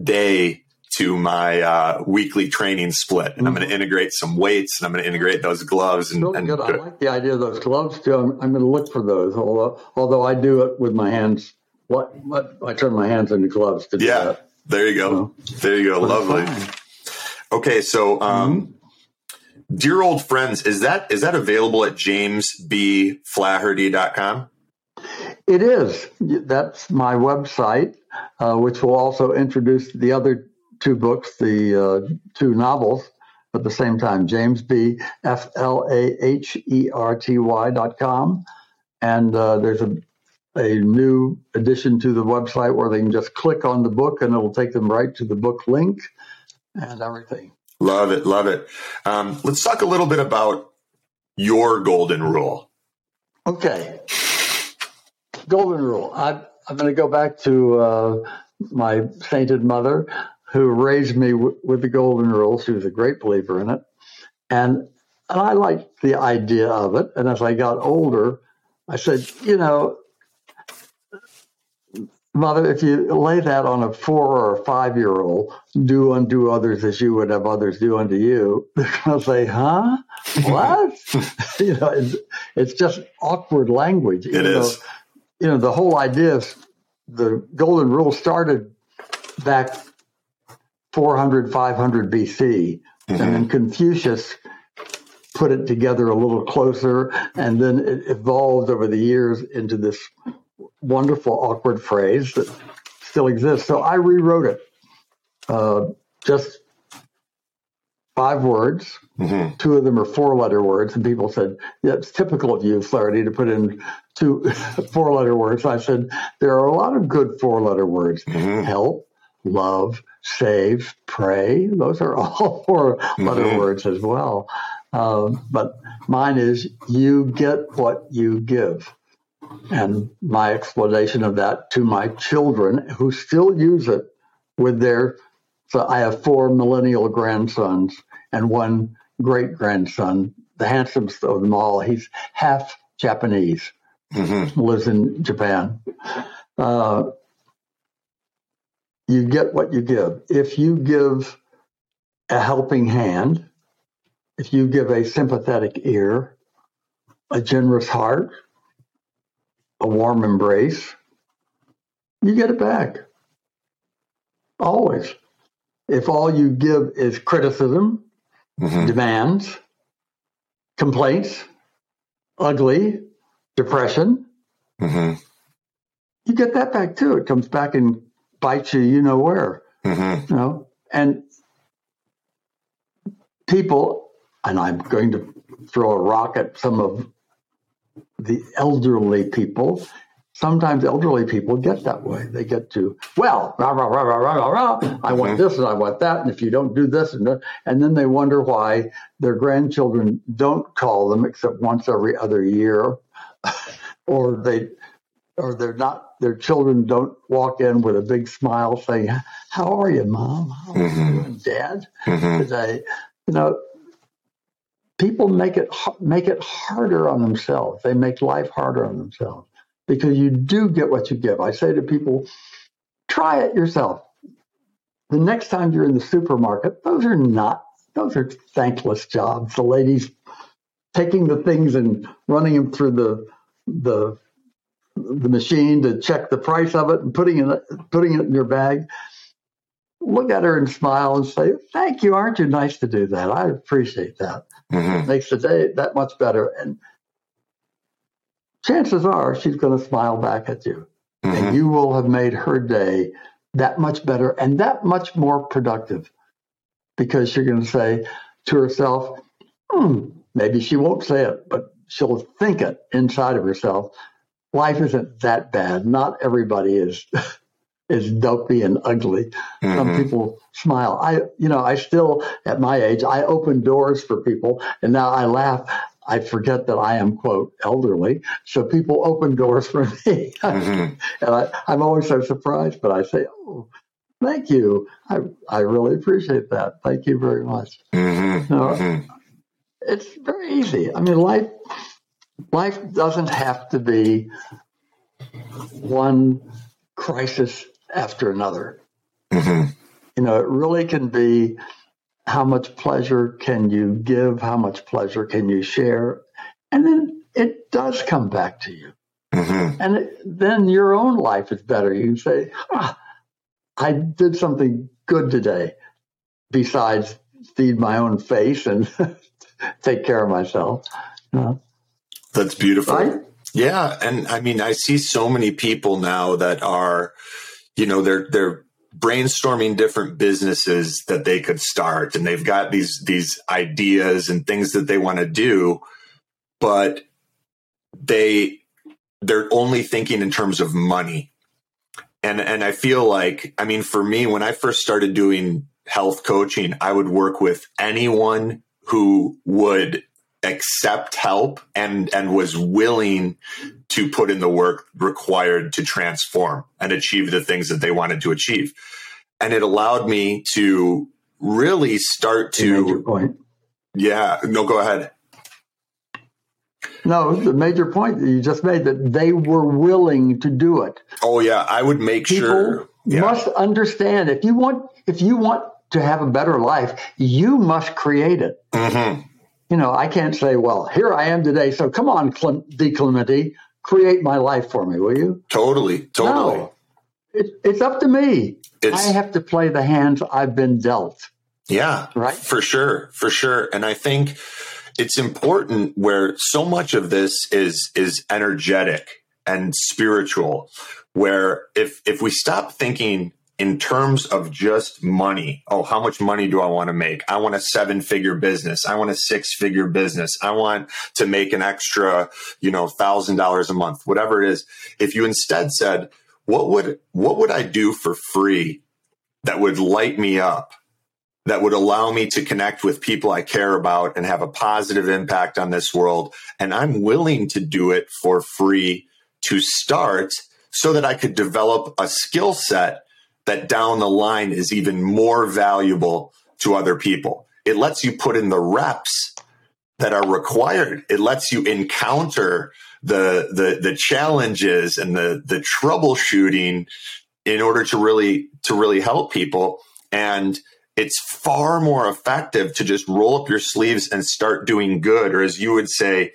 day to my uh, weekly training split and i'm going to integrate some weights and i'm going to integrate those gloves and, Really and good. I like the idea of those gloves too. I'm, I'm going to look for those. Although, although I do it with my hands. What? What? I turn my hands into gloves to do yeah that. there you go there you go lovely. Okay, so um, dear old friends, is that is that available at jamesbflaherty.com? It is. That's my website, uh, which will also introduce the other two books, the uh, two novels at the same time. James B. F L A H E R T Y dot com, and uh, there's a a new addition to the website where they can just click on the book and it'll take them right to the book link and everything. Love it, love it. Um, let's talk a little bit about your golden rule. Okay. Golden rule. I, I'm going to go back to uh, my sainted mother who raised me w- with the golden rule. She was a great believer in it. And, and I liked the idea of it. And as I got older, I said, you know, Mother, if you lay that on a four or a five year old, do unto others as you would have others do unto you, they're going to say, huh? What? you know, it's, it's just awkward language. It even though, you know, the whole idea is the golden rule started back 400, 500 BC. And then mm-hmm. Confucius put it together a little closer, and then it evolved over the years into this wonderful awkward phrase that still exists. So I rewrote it. Uh, just five words. Mm-hmm. Two of them are four-letter words, and people said, "Yeah, it's typical of you, Flaherty, to put in two four-letter words." I said, "There are a lot of good four-letter words: mm-hmm. help, love, save, pray. Those are all 4 letter words as well. Um, but mine is you get what you give. And my explanation of that to my children who still use it with their, so I have four millennial grandsons and one great grandson, the handsomest of them all. He's half Japanese, lives in Japan. Uh, you get what you give. If you give a helping hand, if you give a sympathetic ear, a generous heart, a warm embrace, you get it back. Always. If all you give is criticism, demands, complaints, ugly, depression, Mm-hmm. you get that back too. It comes back and bites you, you know where. Mm-hmm. You know, and people, and I'm going to throw a rock at some of the elderly people. Sometimes elderly people get that way. They get to, well, rah, rah, rah, rah, rah, rah, rah. I want this and I want that. And if you don't do this and that, and then they wonder why their grandchildren don't call them except once every other year, or they, or they're not, their children don't walk in with a big smile saying, how are you, mom? How are you, mm-hmm. doing, dad? Mm-hmm. Today, you know, people make it make it harder on themselves. They make life harder on themselves because you do get what you give. I say to people, try it yourself. The next time you're in the supermarket, those are not those are thankless jobs. The ladies taking the things and running them through the the the machine to check the price of it and putting it putting it in your bag. look at her and smile and say, "Thank you, aren't you nice to do that? I appreciate that. Mhm. It makes the day that much better." And chances are she's going to smile back at you, Mhm. and you will have made her day that much better and that much more productive because you're going to say to herself, hmm, maybe she won't say it, but she'll think it inside of herself. Life isn't that bad. Not everybody is is dopey and ugly. Some Mhm. people smile. I, you know, I still at my age, I open doors for people, and now I laugh. I forget that I am quote elderly, so people open doors for me, Mhm. and I, I'm always so surprised. But I say, "Oh, thank you. I I really appreciate that. Thank you very much." Mhm. No. Mhm. it's very easy. I mean, life life doesn't have to be one crisis after another. Mhm. You know, it really can be how much pleasure can you give, how much pleasure can you share, and then it does come back to you. Mhm. And it, then your own life is better. You can say, ah, I did something good today besides feed my own face and take care of myself. You know, That's beautiful. Right? Yeah, and I mean, I see so many people now that are, you know, they're they're brainstorming different businesses that they could start, and they've got these these ideas and things that they want to do, but they they're only thinking in terms of money. And and I feel like, I mean, for me, when I first started doing health coaching, I would work with anyone who would accept help and and was willing to put in the work required to transform and achieve the things that they wanted to achieve and it allowed me to really start you made your to point. yeah no go ahead No, the major point that you just made that they were willing to do it. oh yeah i would make People sure yeah must understand if you want if you want to have a better life, you must create it. hmm You know, I can't say, well, here I am today, so come on, Clem- D. Clementi, create my life for me, will you? totally totally No. It, it's up to me. It's- I have to play the hands I've been dealt. Yeah, Right? For sure, for sure. And I think it's important where so much of this is is energetic and spiritual. Where if if we stop thinking in terms of just money, oh, how much money do I want to make? I want a seven figure business. I want a six figure business. I want to make an extra, you know, thousand dollars a month, whatever it is. If you instead said, what would what would I do for free that would light me up? that would allow me to connect with people I care about and have a positive impact on this world. And I'm willing to do it for free to start so that I could develop a skill set that down the line is even more valuable to other people. It lets you put in the reps that are required. It lets you encounter the the the challenges and the the troubleshooting in order to really to really help people and it's far more effective to just roll up your sleeves and start doing good or as you would say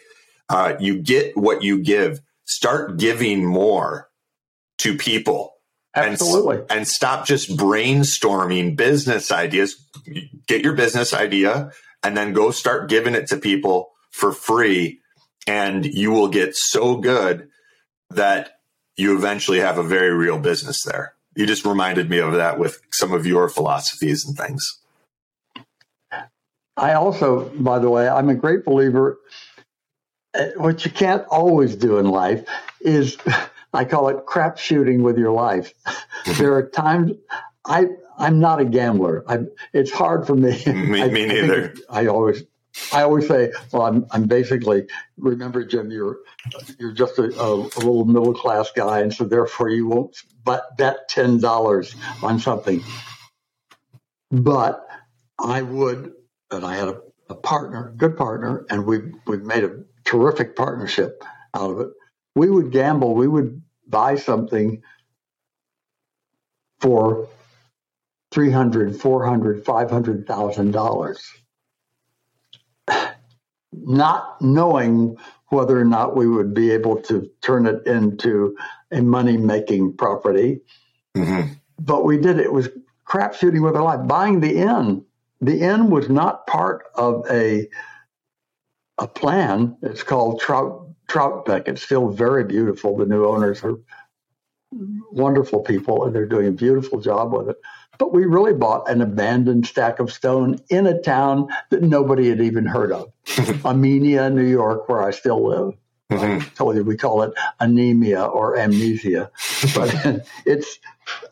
uh, you get what you give start giving more to people Absolutely. and stop just brainstorming business ideas get your business idea and then go start giving it to people for free and you will get so good that you eventually have a very real business there you just reminded me of that with some of your philosophies and things I also, by the way, I'm a great believer. uh, What you can't always do in life is, I call it crap shooting with your life. Mm-hmm. there are times I I'm not a gambler. I it's hard for me. Me- I, me neither. it- I always I always say, well, I'm I'm basically remember, Jim, you're you're just a, a, a little middle class guy, and so therefore you won't but bet ten dollars on something. But I would, and I had a, a partner, good partner, and we we made a terrific partnership out of it. We would gamble. We would buy something for 300 400 500000 dollars not knowing whether or not we would be able to turn it into a money making property Mhm. but we did it. It was crap shooting with their life, buying the inn. The inn was not part of a a plan. It's called Trout Troutbeck. It's still very beautiful. The new owners are wonderful people, and they're doing a beautiful job with it. But we really bought an abandoned stack of stone in a town that nobody had even heard of, Amenia, New York, where I still live. I told you we call it anemia or amnesia, but it's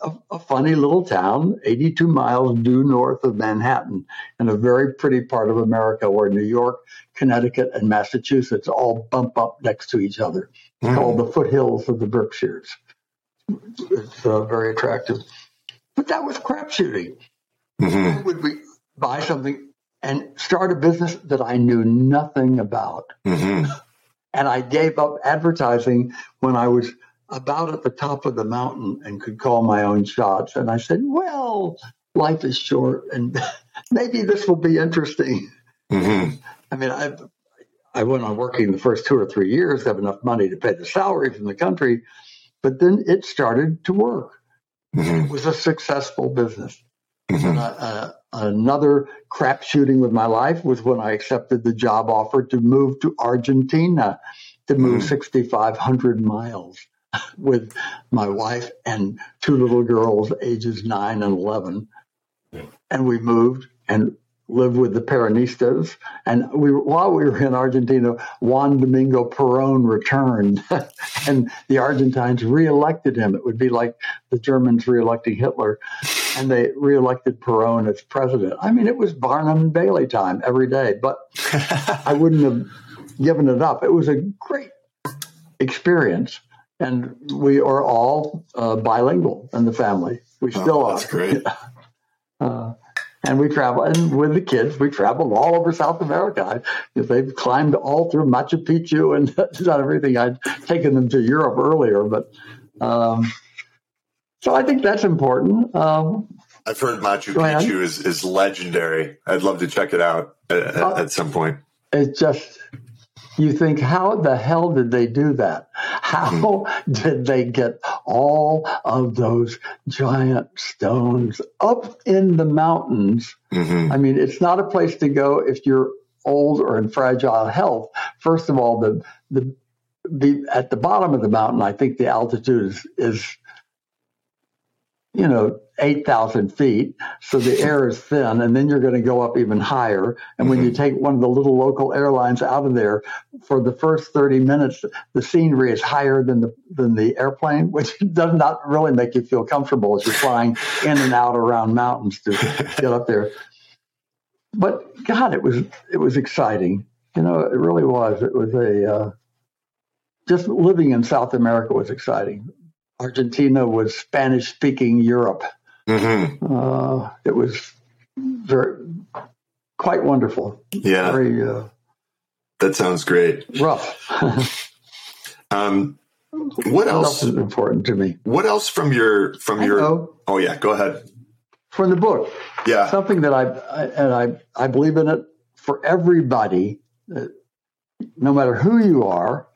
a, a, funny little town, 82 miles due north of Manhattan, in a very pretty part of America where New York, Connecticut, and Massachusetts all bump up next to each other. It's called the foothills of the Berkshires. It's uh, very attractive. But that was crap shooting. Mm-hmm. Would we buy something and start a business that I knew nothing about? And I gave up advertising when I was about at the top of the mountain and could call my own shots. And I said, well, life is short and maybe this will be interesting. Mm-hmm. I mean, I I went on working the first two or three years, have enough money to pay the salary from the country, but then it started to work. Mm-hmm. It was a successful business. Mm-hmm. Uh, another crap shooting with my life was when I accepted the job offer to move to Argentina, to move Mm. 6,500 miles with my wife and two little girls, ages nine and 11. And we moved and lived with the Peronistas. And we, while we were in Argentina, Juan Domingo Perón returned, and the Argentines reelected him. It would be like the Germans reelecting Hitler, and they reelected Perón as president. I mean, it was Barnum and Bailey time every day, but I wouldn't have given it up. It was a great experience, and we are all uh, bilingual in the family. We still Oh, that's are. great. Uh, and we travel, and with the kids, we traveled all over South America. I, they've climbed all through Machu Picchu and that's not everything. I'd taken them to Europe earlier, but um, so I think that's important. Um, I've heard Machu Picchu is, is legendary. I'd love to check it out at, Uh, at some point. it's just you think how the hell did they do that how did they get all of those giant stones up in the mountains hmm i mean it's not a place to go if you're old or in fragile health first of all the the, the at the bottom of the mountain i think the altitude is, is you know 8000 feet so the air is thin and then you're going to go up even higher. And when you take one of the little local airlines out of there for the first 30 minutes the scenery is higher than the than the airplane which does not really make you feel comfortable as you're flying in and out around mountains to get up there. But god it was it was exciting. You know it really was. It was a uh, just living in south america was exciting argentina was spanish speaking europe hmm uh, it was very quite wonderful Yeah, very uh, that sounds great. rough Um, what what else? else is important to me What else from your from I your? know. Oh yeah, go ahead. from the book Yeah. something that I, I and I I believe in it for everybody, uh, no matter who you are,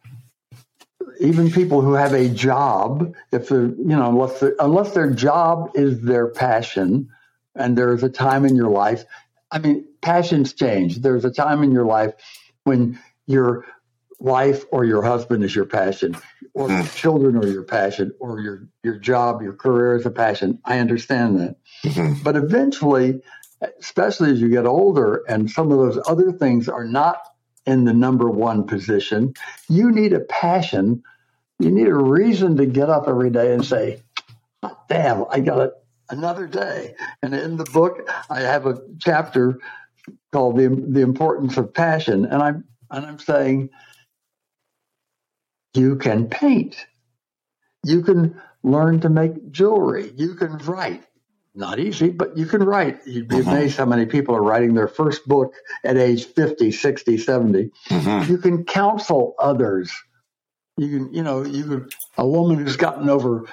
even people who have a job. If they're you know unless unless their job is their passion, and there is a time in your life. I mean, passions change. There's a time in your life when your wife or your husband is your passion, or your children are your passion, or your your job, your career is a passion. I understand that. Mhm. But eventually, especially as you get older and some of those other things are not in the number one position, you need a passion. You need a reason to get up every day and say, damn, I got it another day. And in the book, I have a chapter called the, the importance of passion. And I'm, and I'm saying, you can paint. You can learn to make jewelry. You can write not easy, but you can write. You'd be Mhm. amazed how many people are writing their first book at age 50, 60, 70. Mhm. You can counsel others. You can, you know, you can, a woman who's gotten over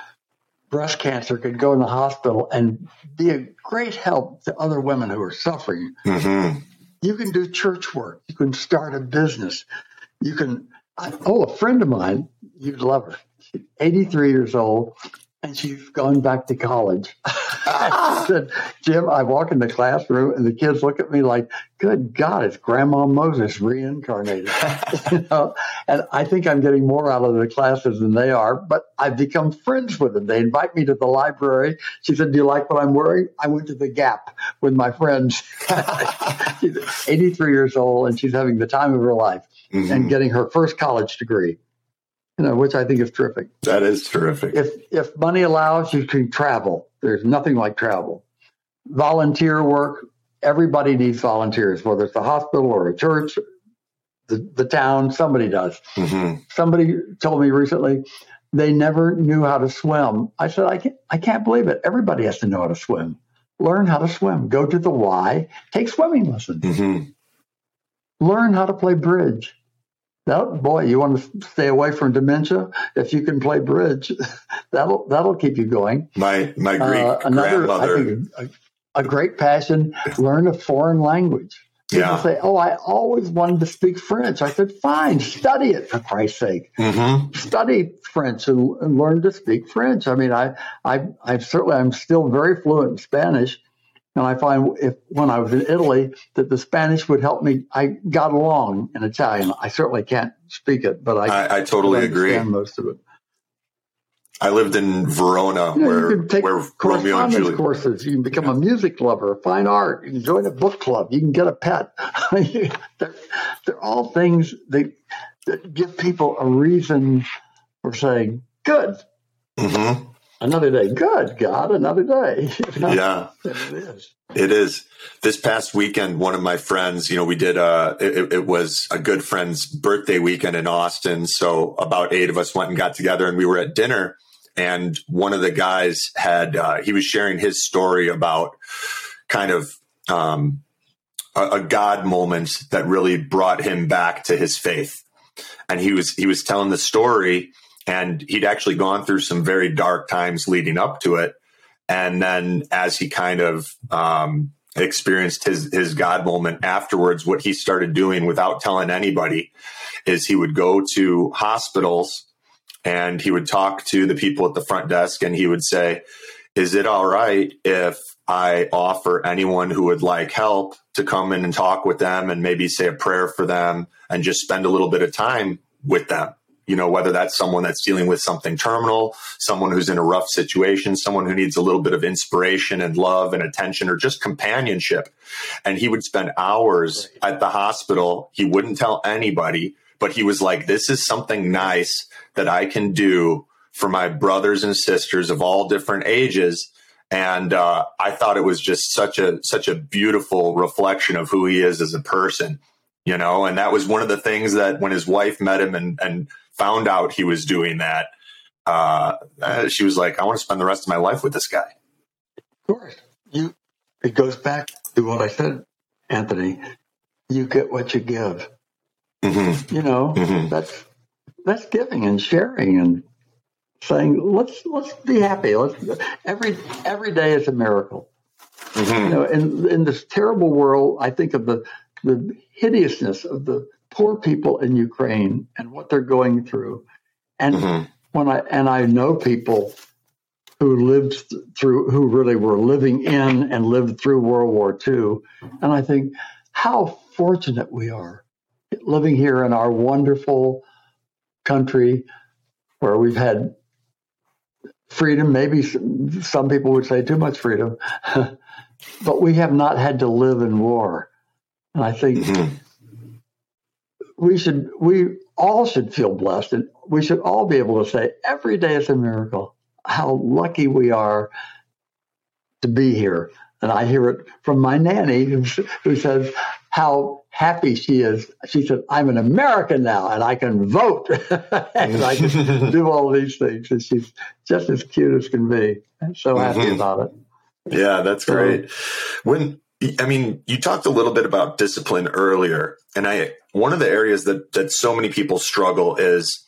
breast cancer could go in the hospital and be a great help to other women who are suffering. Mhm. You can do church work. You can start a business. You can, I, oh, a friend of mine, you'd love her. She's 83 years old and she's gone back to college. she said, Jim, I walk in the classroom and the kids look at me like, good God, it's Grandma Moses reincarnated. you know? And I think I'm getting more out of the classes than they are, but I've become friends with them. They invite me to the library. She said, Do you like what I'm wearing? I went to the Gap with my friends. she's 83 years old and she's having the time of her life Mhm. and getting her first college degree. You know, which I think is terrific That is terrific. if if money allows, you can travel. There's nothing like travel. Volunteer work. Everybody needs volunteers, whether it's a hospital or a church, the, the town. Somebody does. hmm Somebody told me recently they never knew how to swim. I said, I can't, I can't believe it. Everybody has to know how to swim. Learn how to swim. Go to the Y. Take swimming lessons. hmm Learn how to play bridge. That boy, you want to stay away from dementia? If you can play bridge, that'll that'll keep you going. My my Greek Uh, another, grandmother. I think, a, a great passion. Learn a foreign language. People Yeah. say, "Oh, I always wanted to speak French." I said, "Fine, study it for Christ's sake. hmm Study French and, and learn to speak French." I mean, I, I, I certainly, I'm still very fluent in Spanish, and I find if when I was in Italy that the Spanish would help me. I got along in Italian. I certainly can't speak it, but I, I, I totally agree. most of it. I lived in Verona, You, know, where you can take where Romeo and Juliet. courses. You can become a music lover, fine art. You can join a book club. You can get a pet. they're, they're all things that, that give people a reason for saying, "Good, hmm another day. Good God, another day." Yeah. it is. It is. This past weekend, one of my friends, you know, we did a, it, it was a good friend's birthday weekend in Austin. So about eight of us went and got together and we were at dinner. And one of the guys had, uh, he was sharing his story about kind of, um, a, a God moment that really brought him back to his faith. And he was, he was telling the story and he'd actually gone through some very dark times leading up to it and then as he kind of um, experienced his his God moment afterwards, what he started doing without telling anybody is he would go to hospitals and he would talk to the people at the front desk and he would say, "Is it all right if I offer anyone who would like help to come in and talk with them and maybe say a prayer for them and just spend a little bit of time with them?" You know, whether that's someone that's dealing with something terminal, someone who's in a rough situation, someone who needs a little bit of inspiration and love and attention or just companionship. And he would spend hours at the hospital. He wouldn't tell anybody, but he was like, this is something nice that I can do for my brothers and sisters of all different ages. And uh, I thought it was just such a such a beautiful reflection of who he is as a person, you know. And that was one of the things that when his wife met him and and found out he was doing that, uh, uh, she was like, "I want to spend the rest of my life with this guy." Of course, you. It goes back to what I said, Anthony. You get what you give. hmm You know, Mhm. that's that's giving and sharing and saying let's let's be happy. Let's every every day is a miracle. You hmm know, in in this terrible world, I think of the the hideousness of the poor people in Ukraine and what they're going through. And hmm when I and I know people who lived through who really were living in and lived through World War II, and I think how fortunate we are living here in our wonderful country where we've had freedom. Maybe some, some people would say too much freedom, but we have not had to live in war. And I think hmm we should we all should feel blessed and we should all be able to say every day is a miracle. How lucky we are to be here. And i hear it from my nanny who, who says how happy she is. She said i'm an american now and i can vote. And i can do all these things and she's just as cute as can be. I'm so happy Mhm. about it. Yeah, that's So- great. When I mean, you talked a little bit about discipline earlier, and I one of the areas that that so many people struggle is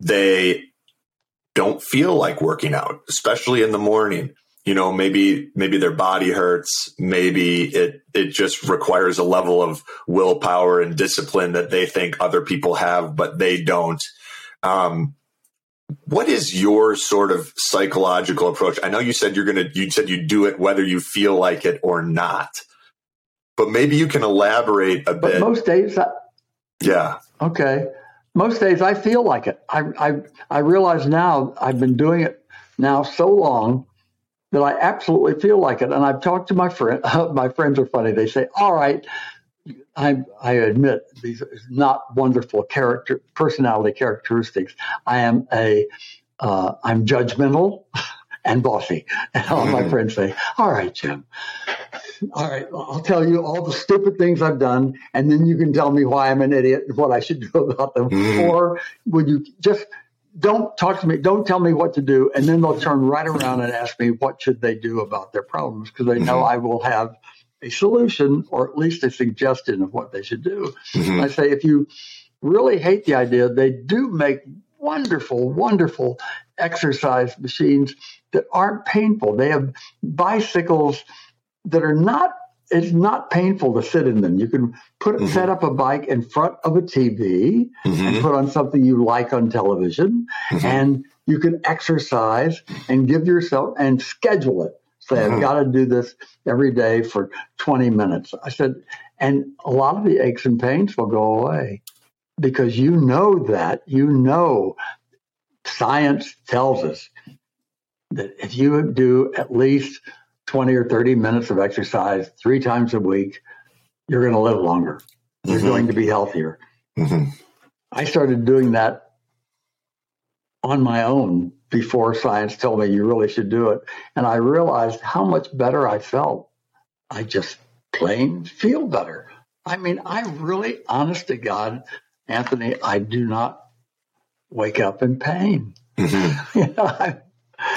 they don't feel like working out, especially in the morning. You know, maybe maybe their body hurts, maybe it it just requires a level of willpower and discipline that they think other people have, but they don't. Um, what is your sort of psychological approach? I know you said you're to, you said you do it whether you feel like it or not, but maybe you can elaborate a But bit. most days, I, yeah. okay, most days I feel like it. I, I, I realize now I've been doing it now so long that I absolutely feel like it. And I've talked to my friend. my friends are funny. They say, "All right, I, I admit these are not wonderful character personality characteristics. I am a uh, I'm judgmental and bossy." And all my mm-hmm. friends say, "All right, Jim. All right, I'll tell you all the stupid things I've done, and then you can tell me why I'm an idiot and what I should do about them. Mhm. Or would you just don't talk to me, don't tell me what to do, and then they'll turn right around and ask me what should they do about their problems because they know mm-hmm. I will have a solution or at least a suggestion of what they should do. Mm-hmm. I say if you really hate the idea, they do make wonderful, wonderful exercise machines that aren't painful. They have bicycles that are not it's not painful to sit in them. You can put Mhm. set up a bike in front of a TV and Mhm. put on something you like on television Mhm. and you can exercise and give yourself and schedule it. Say. I've got to do this every day for 20 minutes. I said, and a lot of the aches and pains will go away because you know that. You know, science tells us that if you do at least 20 or 30 minutes of exercise three times a week, you're going to live longer. You're Mhm. going to be healthier. Mhm. I started doing that on my own before science told me you really should do it. And I realized how much better I felt. I just plain feel better. I mean, I really, honest to God, Anthony, I do not wake up in pain. Mhm. You know, I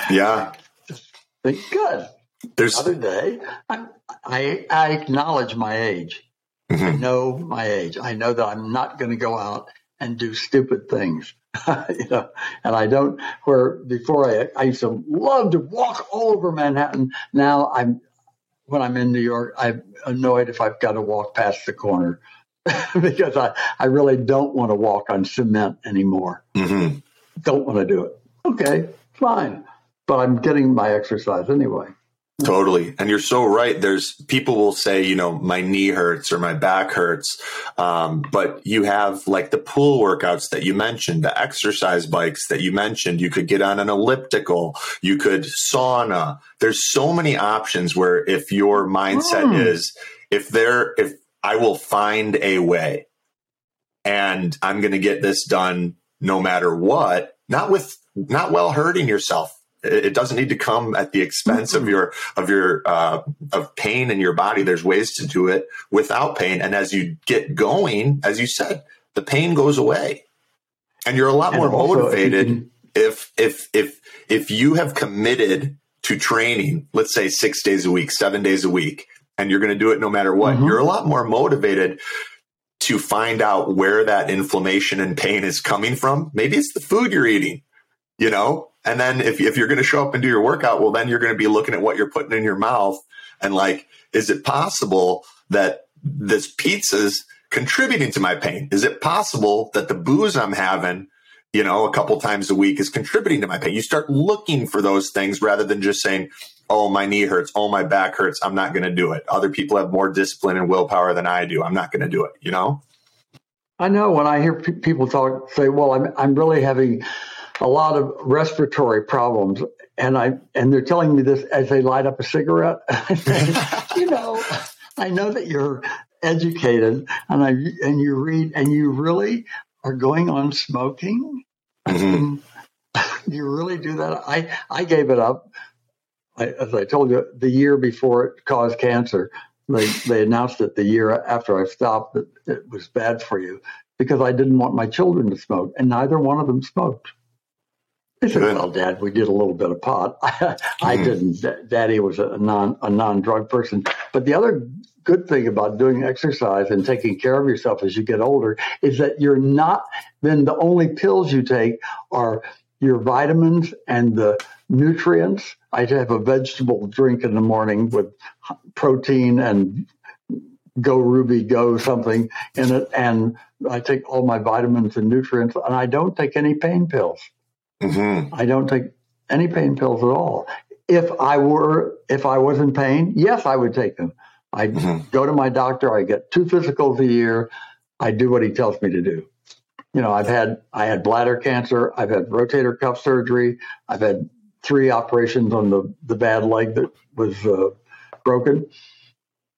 Yeah. think, good. There's, Other day, I, I, I acknowledge my age. I Mhm. know my age. I know that I'm not going to go out and do stupid things. you know, and I don't. Where before I, I used to love to walk all over Manhattan. Now I'm, when I'm in New York, I'm annoyed if I've got to walk past the corner because I, I really don't want to walk on cement anymore. Mhm. Don't want to do it. Okay, fine, but I'm getting my exercise anyway. Totally. And you're so right. There's people will say, you know, my knee hurts or my back hurts. Um, but you have like the pool workouts that you mentioned, the exercise bikes that you mentioned. You could get on an elliptical. You could sauna. There's so many options where if your mindset Mm. is, if there, if I will find a way and I'm going to get this done no matter what, not with, not while hurting yourself. It doesn't need to come at the expense of your of your uh, of pain in your body. There's ways to do it without pain, and as you get going, as you said, the pain goes away, and you're a lot And more motivated can- if if if if you have committed to training, let's say six days a week, seven days a week, and you're going to do it no matter what, Mhm. you're a lot more motivated to find out where that inflammation and pain is coming from. Maybe it's the food you're eating, you know? And then if, if you're going to show up and do your workout, well, then you're going to be looking at what you're putting in your mouth and like, is it possible that this pizza's contributing to my pain? Is it possible that the booze I'm having, you know, a couple times a week is contributing to my pain? You start looking for those things rather than just saying, oh, my knee hurts. Oh, my back hurts. I'm not going to do it. Other people have more discipline and willpower than I do. I'm not going to do it, you know? I know when I hear pe- people talk, say, "Well, I'm I'm really having a lot of respiratory problems," and I and they're telling me this as they light up a cigarette. I say, you know, I know that you're educated, and I and you read, and you really are going on smoking. Mhm. you really do that? I I gave it up. I, as I told you, the year before it caused cancer, they they announced it the year after I stopped that it was bad for you because I didn't want my children to smoke, and neither one of them smoked. Said, "Well, Dad, we did a little bit of pot. I, Mhm. didn't. Daddy was a non a non drug person. But the other good thing about doing exercise and taking care of yourself as you get older is that you're not. Then the only pills you take are your vitamins and the nutrients. I have a vegetable drink in the morning with protein and go ruby go something in it and i take all my vitamins and nutrients and i don't take any pain pills hmm I don't take any pain pills at all. If I were, if I was in pain, yes, I would take them. I Mhm. go to my doctor. I get two physicals a year. I do what he tells me to do. You know, I've had I had bladder cancer. I've had rotator cuff surgery. I've had three operations on the the bad leg that was uh, broken.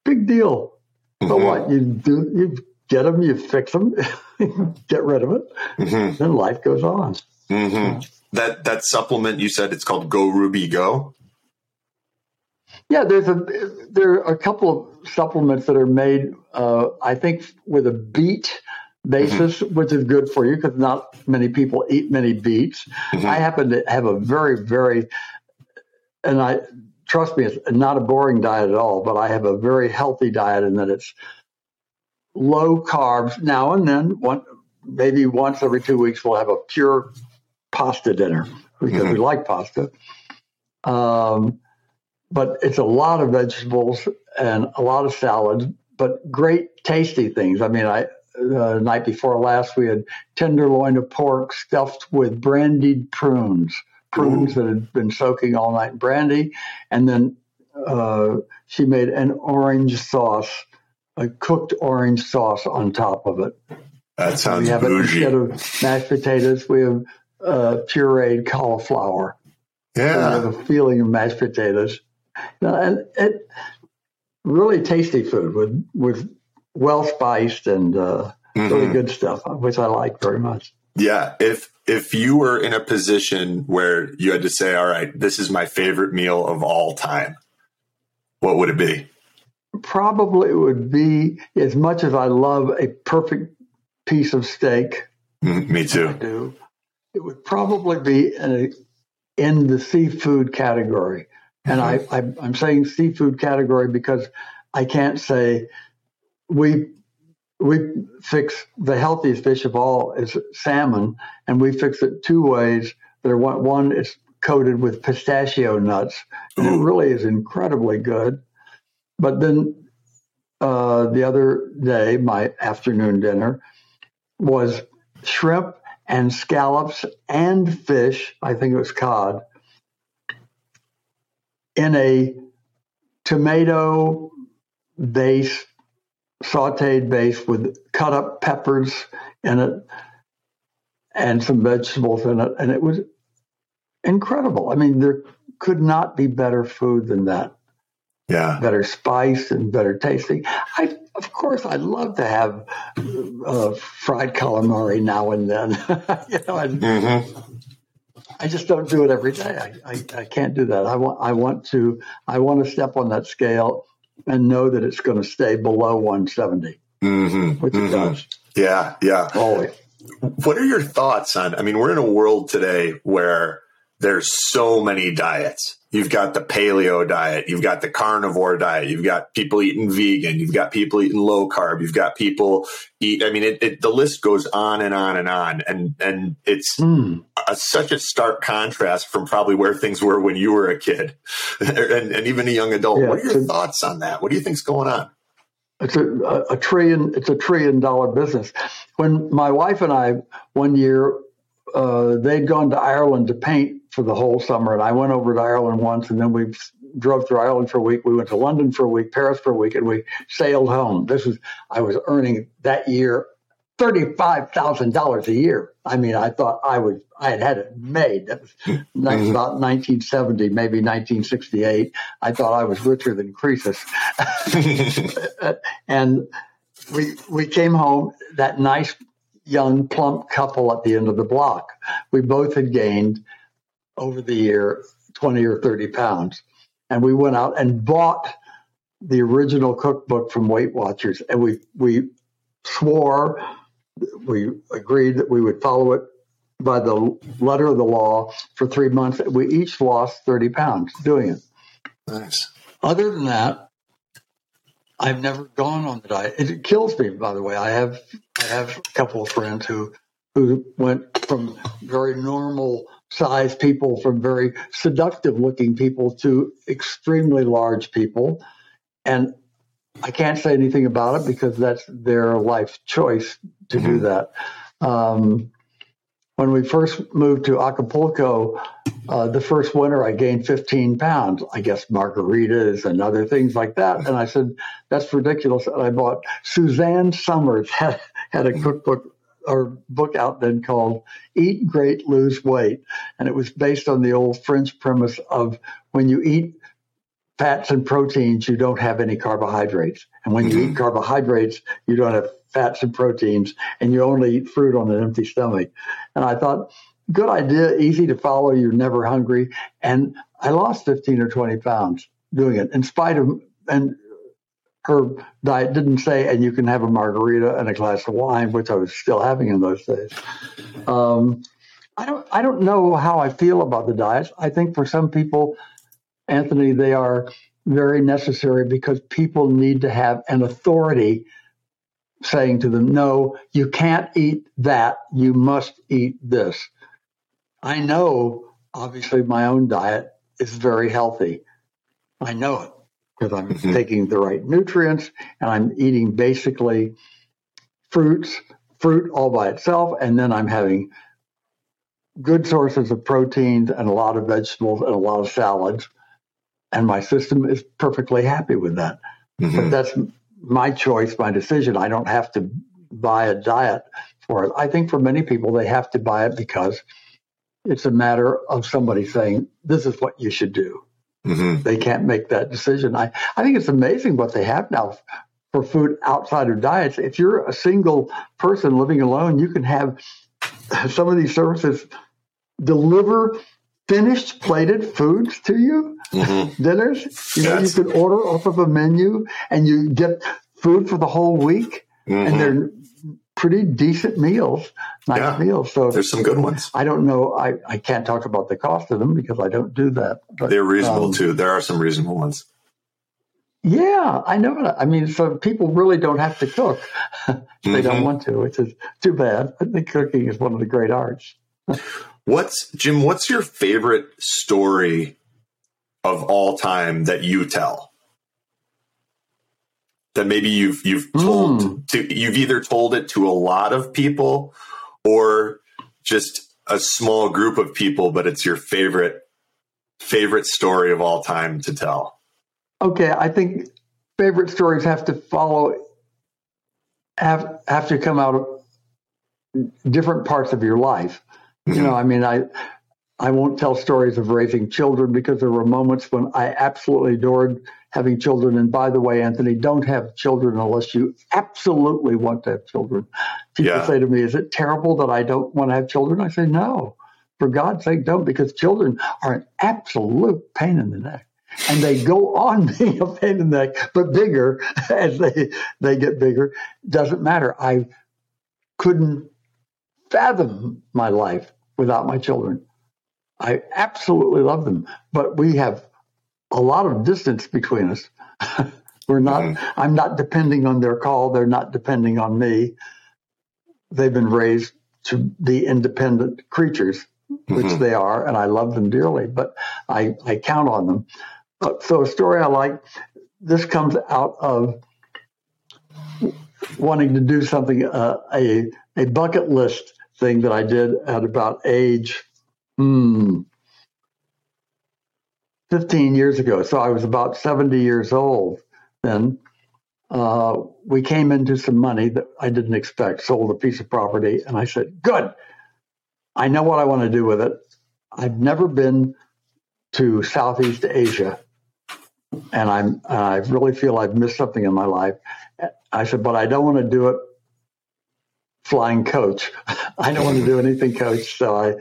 Big deal. But Mhm. what you do? You get them. You fix them. get rid of it. hmm Then life goes on. Hmm That that supplement you said it's called Go Ruby Go. Yeah, there's a there are a couple of supplements that are made. Uh, I think with a beet basis, which is good for you because not many people eat many beets. Mhm. I happen to have a very very, and I trust me, it's not a boring diet at all. But I have a very healthy diet in that it's low carbs. Now and then, one maybe once every two weeks, we'll have a pure pasta dinner because we like pasta. Um, but it's a lot of vegetables and a lot of salads, but great tasty things. I mean, I the night before last we had tenderloin of pork stuffed with brandied prunes, prunes that had been soaking all night in brandy, and then uh, she made an orange sauce, a cooked orange sauce on top of it. That sounds we have it bougie. instead of mashed potatoes. We have uh, pureed cauliflower. I yeah. a feeling of mashed potatoes. No, and it really tasty food with with well spiced and uh, really Mhm. good stuff, which I like very much. Yeah. If if you were in a position where you had to say, "All right, this is my favorite meal of all time," what would it be? Probably it would be as much as I love a perfect piece of steak. Mm, me I too. do. It would probably be in, a, in the seafood category. And I, I, I'm saying seafood category because I can't say we we fix the healthiest fish of all is salmon, and we fix it two ways. There one one is coated with pistachio nuts, and it really is incredibly good. But then uh, the other day, my afternoon dinner was shrimp and scallops and fish. I think it was cod in a tomato base, sauteed base with cut up peppers in it and some vegetables in it. And it was incredible. I mean, there could not be better food than that. Yeah. Better spice and better tasting. I, of course, I'd love to have uh, fried calamari now and then. you know, and hmm I just don't do it every day. I, I, I can't do that. I want I want to I want to step on that scale and know that it's going to stay below 170, hmm which it does Yeah. Yeah. always. What are your thoughts on? I mean, we're in a world today where there's so many diets. You've got the paleo diet, you've got the carnivore diet, you've got people eating vegan, you've got people eating low carb, you've got people eat. I mean, it, it, the list goes on and on and on, and and it's Hmm. a, such a stark contrast from probably where things were when you were a kid, and, and even a young adult. Yeah, what are your so- thoughts on that? What do you think's going on? It's a, a trillion. It's a trillion dollar business. When my wife and I one year, uh, they'd gone to Ireland to paint for the whole summer, and I went over to Ireland once, and then we drove through Ireland for a week. We went to London for a week, Paris for a week, and we sailed home. This was I was earning that year thirty five thousand dollars a year. I mean, I thought I was I had had it made. That was about nineteen seventy, maybe nineteen sixty eight. I thought I was richer than Croesus. and we we came home that nice young plump couple at the end of the block. We both had gained over the year 20 or 30 pounds. And we went out and bought the original cookbook from weight watchers. And we we swore we agreed that we would follow it by the letter of the law for three months. We each lost 30 pounds doing it. Nice. other than that, I've never gone on the diet. It kills me, by the way. I have I have a couple of friends who who went from very normal sized people, from very seductive looking people to extremely large people, and I can't say anything about it because that's their life choice to do that. Um, when we first moved to Acapulco, uh, the first winter I gained 15 pounds. I guess margaritas and other things like that. And I said, that's ridiculous. And I bought Suzanne Somers had, had a cookbook or book out then called Eat Great, Lose Weight. And it was based on the old French premise of when you eat fats and proteins, you don't have any carbohydrates. And when you eat carbohydrates, you don't have fats and proteins, and you only eat fruit on an empty stomach. And I thought, good idea, easy to follow, you're never hungry. And I lost 15 or 20 pounds doing it, in spite of, and her diet didn't say, and you can have a margarita and a glass of wine, which I was still having in those days. Um, I don't, I don't know how I feel about the diets. I think for some people, Anthony, they are very necessary because people need to have an authority saying to them, no, you can't eat that. You must eat this. I know, obviously, my own diet is very healthy. I know it because I'm Mhm. taking the right nutrients and I'm eating basically fruits, fruit all by itself, and then I'm having good sources of proteins and a lot of vegetables and a lot of salads. And my system is perfectly happy with that. But Mhm. that's my choice, my decision. I don't have to buy a diet for it. I think for many people, they have to buy it because it's a matter of somebody saying, this is what you should do. Mhm. They can't make that decision. I, I think it's amazing what they have now for food outside of diets. If you're a single person living alone, you can have some of these services deliver finished plated foods to you, Mhm. dinners. You know, you can order off of a menu and you get food for the whole week, Mhm. and they're pretty decent meals, nice Yeah. meals. So There's some good ones. I don't know. I, I can't talk about the cost of them because I don't do that. But, They're reasonable um, too. There are some reasonable ones. Yeah, I know. that. I mean, so people really don't have to cook. they don't Mhm. want to, which is too bad. I think cooking is one of the great arts. What's Jim? What's your favorite story of all time that you tell? That maybe you've you've told Hmm. to you've either told it to a lot of people or just a small group of people, but it's your favorite favorite story of all time to tell. Okay, I think favorite stories have to follow, have have to come out of different parts of your life. You know, I mean, I I won't tell stories of raising children because there were moments when I absolutely adored having children. And by the way, Anthony, don't have children unless you absolutely want to have children. People Yeah. say to me, "Is it terrible that I don't want to have children?" I say, "No, for God's sake, don't," because children are an absolute pain in the neck and they go on being a pain in the neck, but bigger as they they get bigger. Doesn't matter. I couldn't fathom my life without my children. I absolutely love them, but we have a lot of distance between us. We're not. Mhm. I'm not depending on their call. They're not depending on me. They've been raised to be independent creatures, which Mhm. they are, and I love them dearly. But I I count on them. So a story I like. This comes out of wanting to do something uh, a a bucket list thing that I did at about age hmm, 15 years ago. So I was about 70 years old then. Uh, we came into some money that I didn't expect, sold a piece of property, and I said, Good. I know what I want to do with it. I've never been to Southeast Asia, and I'm I really feel I've missed something in my life. I said, but I don't want to do it flying coach. I don't want to do anything coach. So I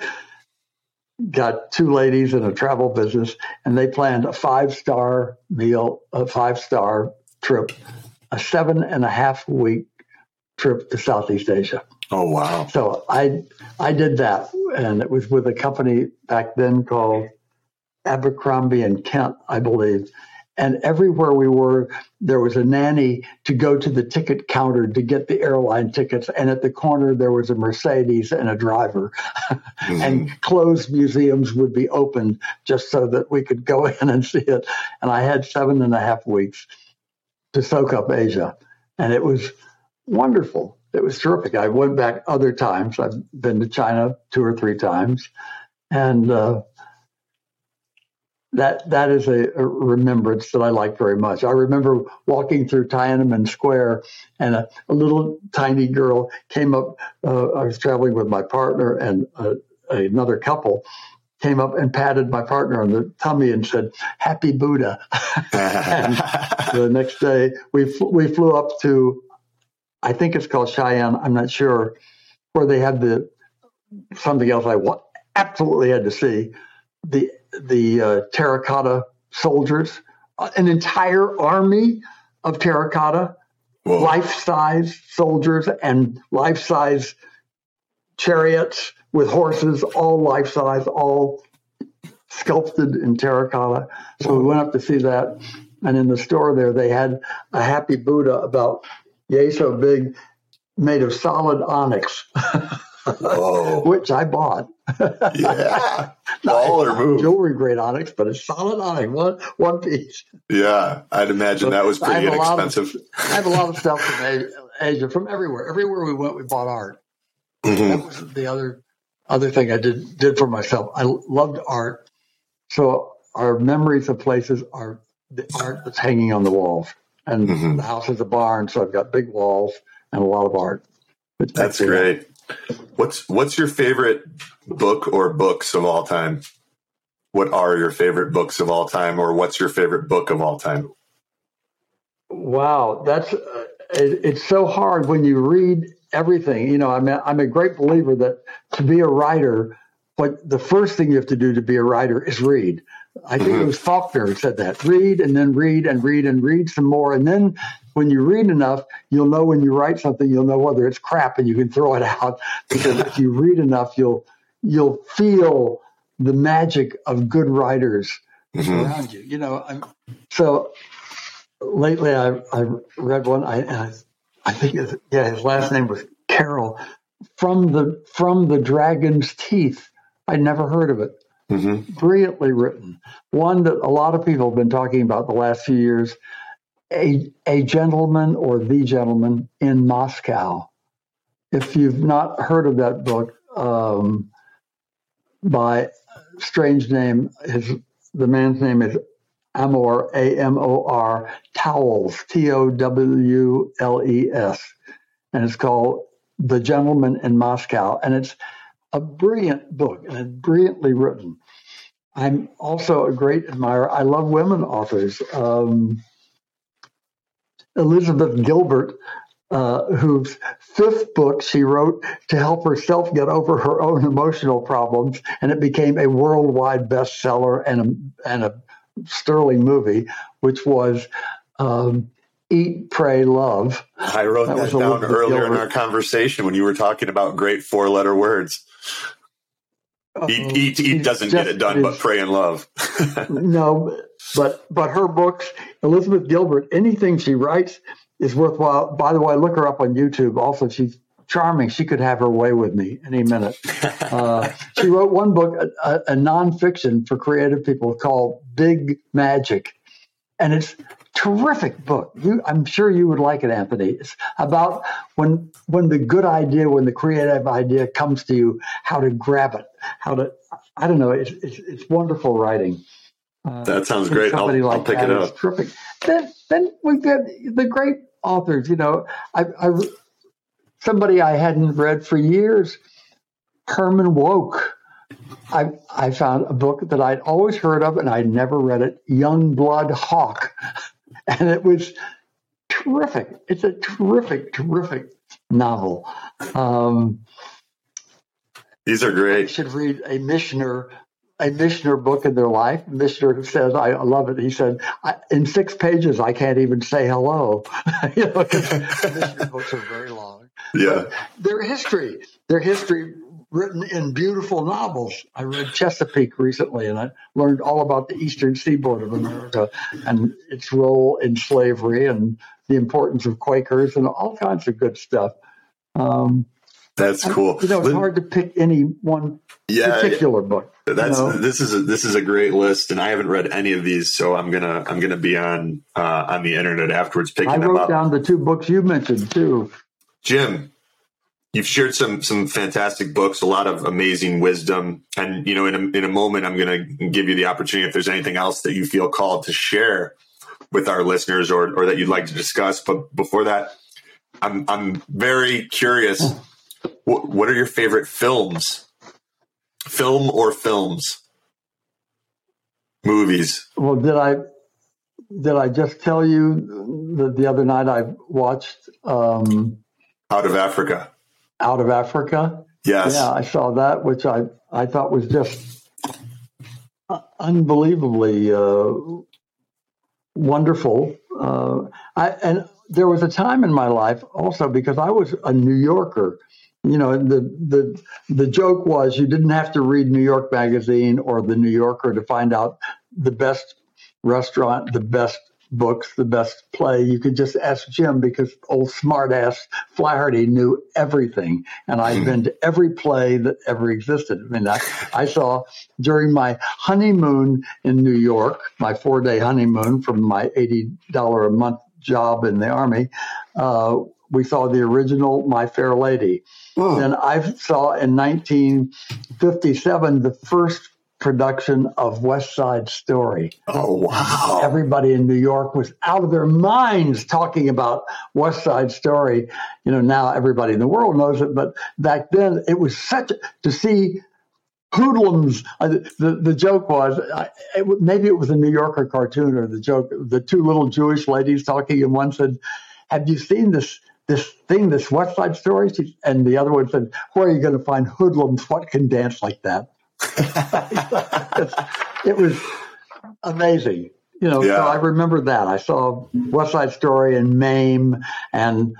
got two ladies in a travel business, and they planned a five star meal, a five star trip, a seven and a half week trip to Southeast Asia. Oh wow. So I I did that, and it was with a company back then called Abercrombie and Kent, I believe. And everywhere we were, there was a nanny to go to the ticket counter to get the airline tickets. And at the corner, there was a Mercedes and a driver. Mhm. And closed museums would be opened just so that we could go in and see it. And I had seven and a half weeks to soak up Asia. And it was wonderful. it was terrific. I went back other times. I've been to China two or three times, and uh, that that is a, a, remembrance that I like very much. I remember walking through Tiananmen Square, and a, a little tiny girl came up. Uh, I was traveling with my partner and uh, another couple. Came up and patted my partner on the tummy and said, "Happy Buddha." the next day, we fl- we flew up to, I think it's called Cheyenne. I'm not sure, where they had the something else I wa- absolutely had to see the the uh, terracotta soldiers, uh, an entire army of terracotta, life size soldiers and life size chariots with horses, all life size, all sculpted in terracotta. So we went up to see that. And in the store there, they had a happy Buddha about yay so big, made of solid onyx. which I bought. yeah, baller move. Jewelry grade onyx, but it's solid onyx, one one piece. Yeah, I'd imagine that was pretty I inexpensive. Of, I have a lot of stuff from Asia, from everywhere. Everywhere we went, we bought art. Mm-hmm. That was the other other thing I did did for myself. I loved art, so our memories of places are the art that's hanging on the walls. And mm-hmm. the house is a barn, so I've got big walls and a lot of art. That's great. What's what's your favorite book or books of all time? What are your favorite books of all time, or what's your favorite book of all time? Wow, that's uh, it, it's so hard when you read everything. You know, I'm a, I'm a great believer that to be a writer, what the first thing you have to do to be a writer is read. I think mm-hmm. it was Faulkner who said that. Read and then read and read and read some more. And then when you read enough, you'll know when you write something, you'll know whether it's crap and you can throw it out. Because if you read enough, you'll you'll feel the magic of good writers mm-hmm. around you. You know, I'm, so lately I I read one. I I, I think yeah, his last name was Carroll from the from the dragon's teeth. I'd never heard of it. Mm-hmm. Brilliantly written. One that a lot of people have been talking about the last few years. A, a gentleman or the gentleman in Moscow. If you've not heard of that book um, by strange name, his the man's name is Amor A M O R Towles T O W L E S, and it's called The Gentleman in Moscow, and it's a brilliant book and brilliantly written. I'm also a great admirer. I love women authors. Um, Elizabeth Gilbert, uh, whose fifth book she wrote to help herself get over her own emotional problems, and it became a worldwide bestseller and a, and a sterling movie, which was um, Eat, Pray, Love. I wrote that, that down earlier Gilbert. in our conversation when you were talking about great four letter words. Eat, eat, eat doesn't get it done, but pray and love. no, but but her books, Elizabeth Gilbert, anything she writes is worthwhile. By the way, look her up on YouTube. Also, she's charming. She could have her way with me any minute. Uh, she wrote one book, a, a nonfiction for creative people called Big Magic, and it's terrific book. You, I'm sure you would like it, Anthony. It's about when when the good idea, when the creative idea comes to you, how to grab it, how to. I don't know. It's it's, it's wonderful writing. Uh, that sounds great. I'll, like I'll pick it up. Terrific. Then then we get the great authors. You know, I, I somebody I hadn't read for years, Herman Wouk. I I found a book that I'd always heard of and I'd never read it, Youngblood Hawke. and it was terrific. It's a terrific, terrific novel. Um, These are great. You should read a Michener a Michener book in their life. Michener says, I love it. He said, in six pages, I can't even say hello. you know, Michener books are very long. Yeah. But their history, their history written in beautiful novels. I read Chesapeake recently, and I learned all about the eastern seaboard of America and its role in slavery and the importance of Quakers and all kinds of good stuff. Um, that's cool. You know, it's hard to pick any one yeah, particular book. That's you know? this is a, this is a great list, and I haven't read any of these, so I'm gonna I'm gonna be on uh, on the internet afterwards picking I them up. Wrote down the two books you mentioned too. Jim, you've shared some some fantastic books, a lot of amazing wisdom, and you know, in a, in a moment, I'm going to give you the opportunity if there's anything else that you feel called to share with our listeners or or that you'd like to discuss. But before that, I'm I'm very curious. What, what are your favorite films? Film or films? Movies. Well, did I did I just tell you that the other night I watched um, Out of Africa? Out of Africa. Yes. Yeah, I saw that, which I I thought was just unbelievably uh, wonderful. Uh, I and there was a time in my life also because I was a New Yorker. You know, the the the joke was you didn't have to read New York Magazine or the New Yorker to find out the best restaurant, the best books, the best play. You could just ask Jim because old smartass Flaherty knew everything. And I've been to every play that ever existed. I mean, I, I saw during my honeymoon in New York, my four day honeymoon from my $80 a month job in the Army, uh, we saw the original My Fair Lady. Oh. Then I saw in 1957 the first production of West Side Story. Oh wow! Everybody in New York was out of their minds talking about West Side Story. You know, now everybody in the world knows it, but back then it was such to see hoodlums. Uh, the the joke was I, it, maybe it was a New Yorker cartoon or the joke. The two little Jewish ladies talking, and one said, "Have you seen this?" This thing, this West Side Story, and the other one said, "Where are you going to find hoodlums? What can dance like that?" It was amazing. You know, Yeah. so I remember that. I saw West Side Story and Mame and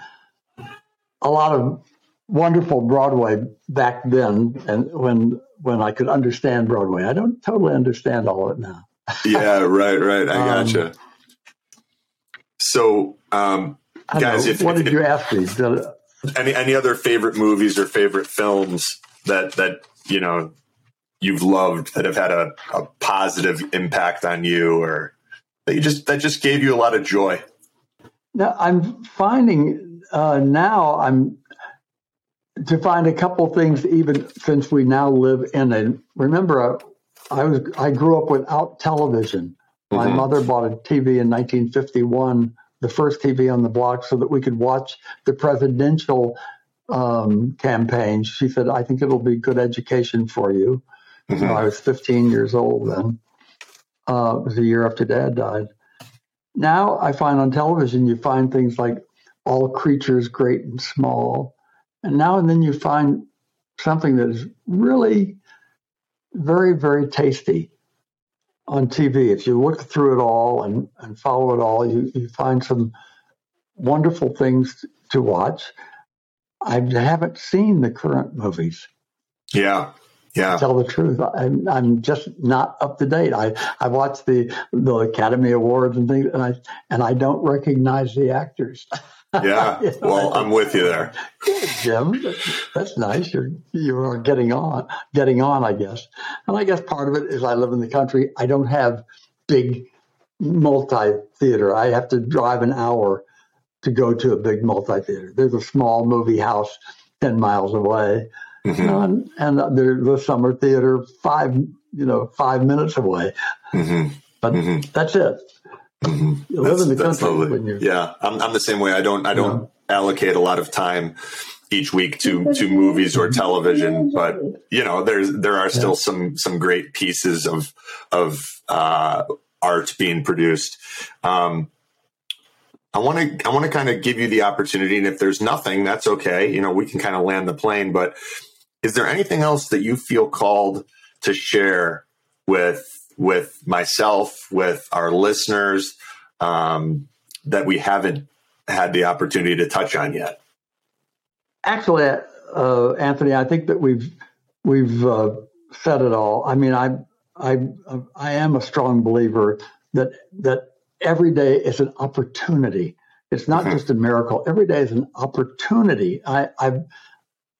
a lot of wonderful Broadway back then and when when I could understand Broadway. I don't totally understand all of it now. yeah, right, right. I Um, gotcha. So, um, guys, if, what if- did you ask me? Did, any any other favorite movies or favorite films that that you know you've loved that have had a, a positive impact on you, or that you just that just gave you a lot of joy? Now, I'm finding uh, now I'm to find a couple things even since we now live in a. Remember, I, I was I grew up without television. My Mhm. mother bought a TV in 1951, the first TV on the block, so that we could watch the presidential um, campaign. She said, "I think it'll be good education for you." Mhm. You know, I was 15 years old then. Uh, it was a year after Dad died. Now I find on television you find things like all creatures great and small, and now and then you find something that is really very very tasty on TV. If you look through it all and, and follow it all, you, you find some wonderful things to watch. I haven't seen the current movies Yeah, yeah, to tell the truth. I'm, I'm just not up to date. I, I watch the the Academy Awards and things, and I and I don't recognize the actors. yeah. You know, Well, I'm with you there. Good, Jim. That's nice. You're you are getting on, getting on. I guess, and I guess part of it is I live in the country. I don't have big multi theater. I have to drive an hour to go to a big multi theater. There's a small movie house ten miles away, Mhm, you know, and, and there's the summer theater five you know five minutes away. mhm, But mhm, that's it. mhm. You live in the That's- that's country lovely. when you Yeah, I'm, I'm the same way. I don't I don't allocate a lot of time each week to to movies or television, but you know there's there are still some some great pieces of of uh, art being produced. Um, I want to I want to kind of give you the opportunity, and if there's nothing, that's okay. You know, we can kind of land the plane. But is there anything else that you feel called to share with with myself, with our listeners, um, that we haven't had the opportunity to touch on yet? Actually, uh, Anthony, I think that we've we've uh, said it all. I mean, I I I am a strong believer that that every day is an opportunity. It's not Mhm. just a miracle. Every day is an opportunity. I I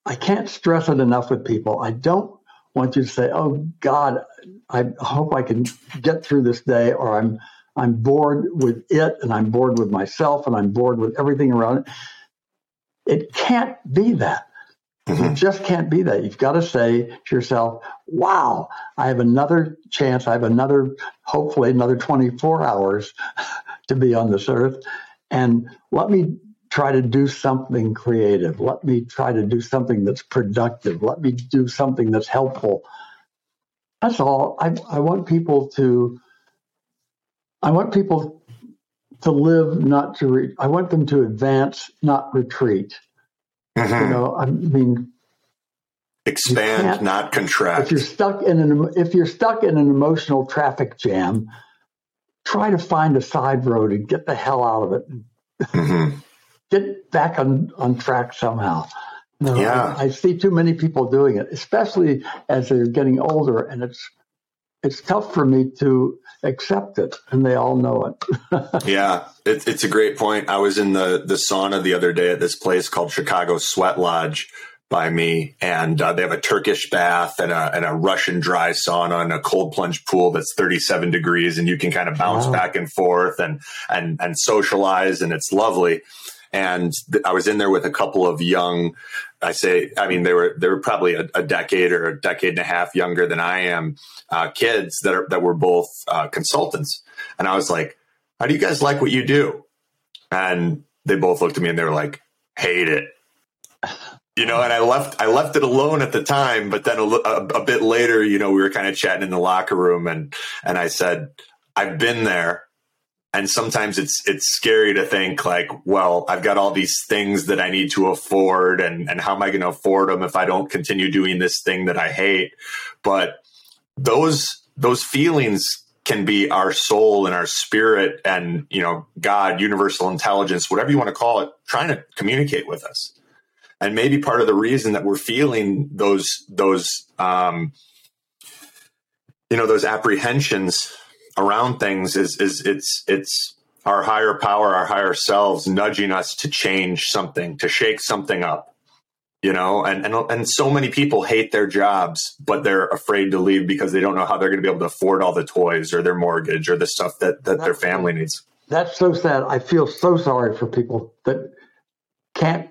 I can't stress it enough with people. I don't want you to say, "Oh God, I hope I can get through this day," or "I'm I'm bored with it, and I'm bored with myself, and I'm bored with everything around it." It can't be that. It mm-hmm. just can't be that. You've got to say to yourself, wow, I have another chance. I have another, hopefully, another 24 hours to be on this earth. And let me try to do something creative. Let me try to do something that's productive. Let me do something that's helpful. That's all. I, I want people to, I want people to live, not to, re- I want them to advance, not retreat. Mm-hmm. You know, I mean, Expand, can't- contract. if you're stuck in an if you're stuck in an emotional traffic jam, try to find a side road and get the hell out of it. Mhm. Get back on on track somehow. Yeah. I, I see too many people doing it, especially as they're getting older, and it's it's tough for me to accept it, and they all know it. Yeah, it, it's a great point. I was in the the sauna the other day at this place called Chicago Sweat Lodge by me, and uh, they have a Turkish bath and a and a Russian dry sauna and a cold plunge pool that's 37 degrees, and you can kind of bounce Wow. back and forth and and and socialize, and it's lovely. And th- I was in there with a couple of young, I say, I mean, they were they were probably a, a decade or a decade and a half younger than I am, uh, kids that are that were both uh, consultants, and I was like, "How do you guys like what you do?" And they both looked at me and they were like, "Hate it." You know, and I left. I left it alone at the time, but then a, a, a bit later, you know, we were kind of chatting in the locker room, and and I said, "I've been there, and sometimes it's it's scary to think like, well, I've got all these things that I need to afford, and and how am I going to afford them if I don't continue doing this thing that I hate? But those those feelings can be our soul and our spirit, and you know, God, universal intelligence, whatever you want to call it, trying to communicate with us. And maybe part of the reason that we're feeling those those um, you know those apprehensions around things is is it's it's our higher power, our higher selves nudging us to change something, to shake something up. You know, and and and so many people hate their jobs, but they're afraid to leave because they don't know how they're going to be able to afford all the toys or their mortgage or the stuff that that their family needs. That's so sad. I feel so sorry for people that can't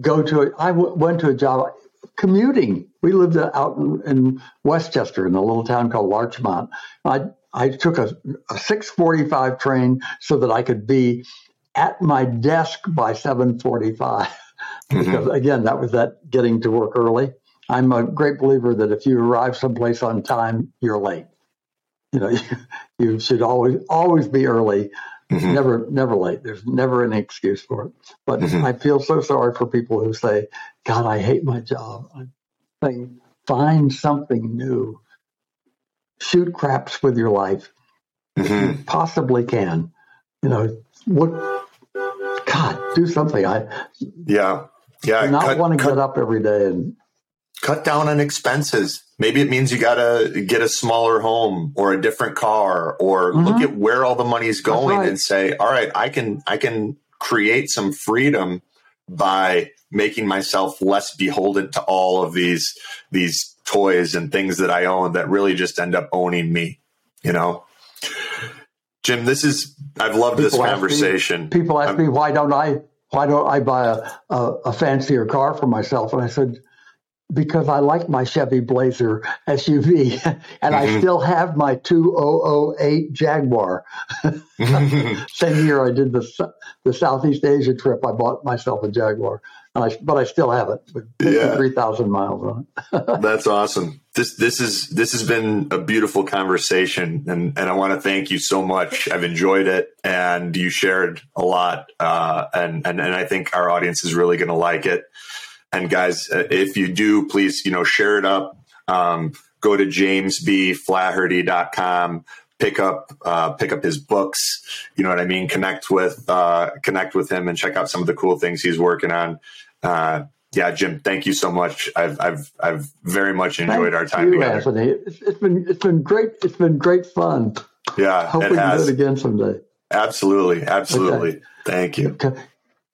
go to it. I w- went to a job commuting. We lived out in, in Westchester in a little town called Larchmont. I I took a, a six forty five train so that I could be at my desk by seven forty five. Mm-hmm. Because again, that was that getting to work early. I'm a great believer that if you arrive someplace on time, you're late. You know, you, you should always always be early. Mm-hmm. Never never late. There's never any excuse for it. But mm-hmm. i feel so sorry for people who say god i hate my job. I'm saying find something new shoot craps with your life if you mm-hmm. possibly can you know what god do something i Yeah, yeah. do not cut- want to cut- get up every day and cut down on expenses. Maybe it means you got to get a smaller home or a different car or mm-hmm. look at where all the money's going right. and say, all right, I can I can create some freedom by making myself less beholden to all of these these toys and things that I own that really just end up owning me, you know. Jim, this is I've loved this People ask me- conversation. people ask I'm- me why don't i why don't i buy a, a, a fancier car for myself and i said because I like my Chevy Blazer SUV, and I mm-hmm. still have my 2008 Jaguar. Same year I did the the Southeast Asia trip, I bought myself a Jaguar, I, but I still have it with Yeah. 3,000 miles on it. That's awesome. This this is this has been a beautiful conversation, and and I want to thank you so much. I've enjoyed it, and you shared a lot, uh, and and and I think our audience is really going to like it. And guys, uh, if you do, please you know share it up. Um, go to jamesbflaherty.com. Pick up uh, pick up his books. You know what I mean. Connect with uh, connect with him and check out some of the cool things he's working on. Uh, yeah, Jim, thank you so much. I've I've I've very much enjoyed our time you, together. Anthony. It's, it's been it's been great. It's been great fun. Yeah, Hope we can do it again someday. Absolutely, absolutely. Thank you. Okay.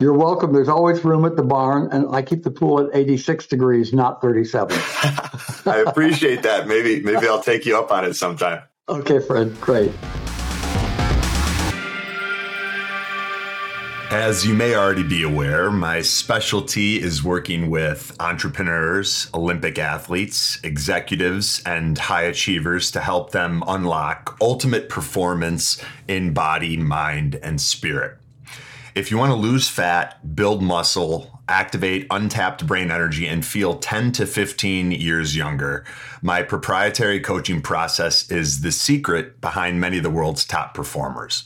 You're welcome. There's always room at the barn, and I keep the pool at 86 degrees, not 37. I appreciate that. Maybe maybe I'll take you up on it sometime. Okay, Fred. Great. As you may already be aware, my specialty is working with entrepreneurs, Olympic athletes, executives, and high achievers to help them unlock ultimate performance in body, mind, and spirit. If you want to lose fat, build muscle, activate untapped brain energy, and feel 10 to 15 years younger, my proprietary coaching process is the secret behind many of the world's top performers.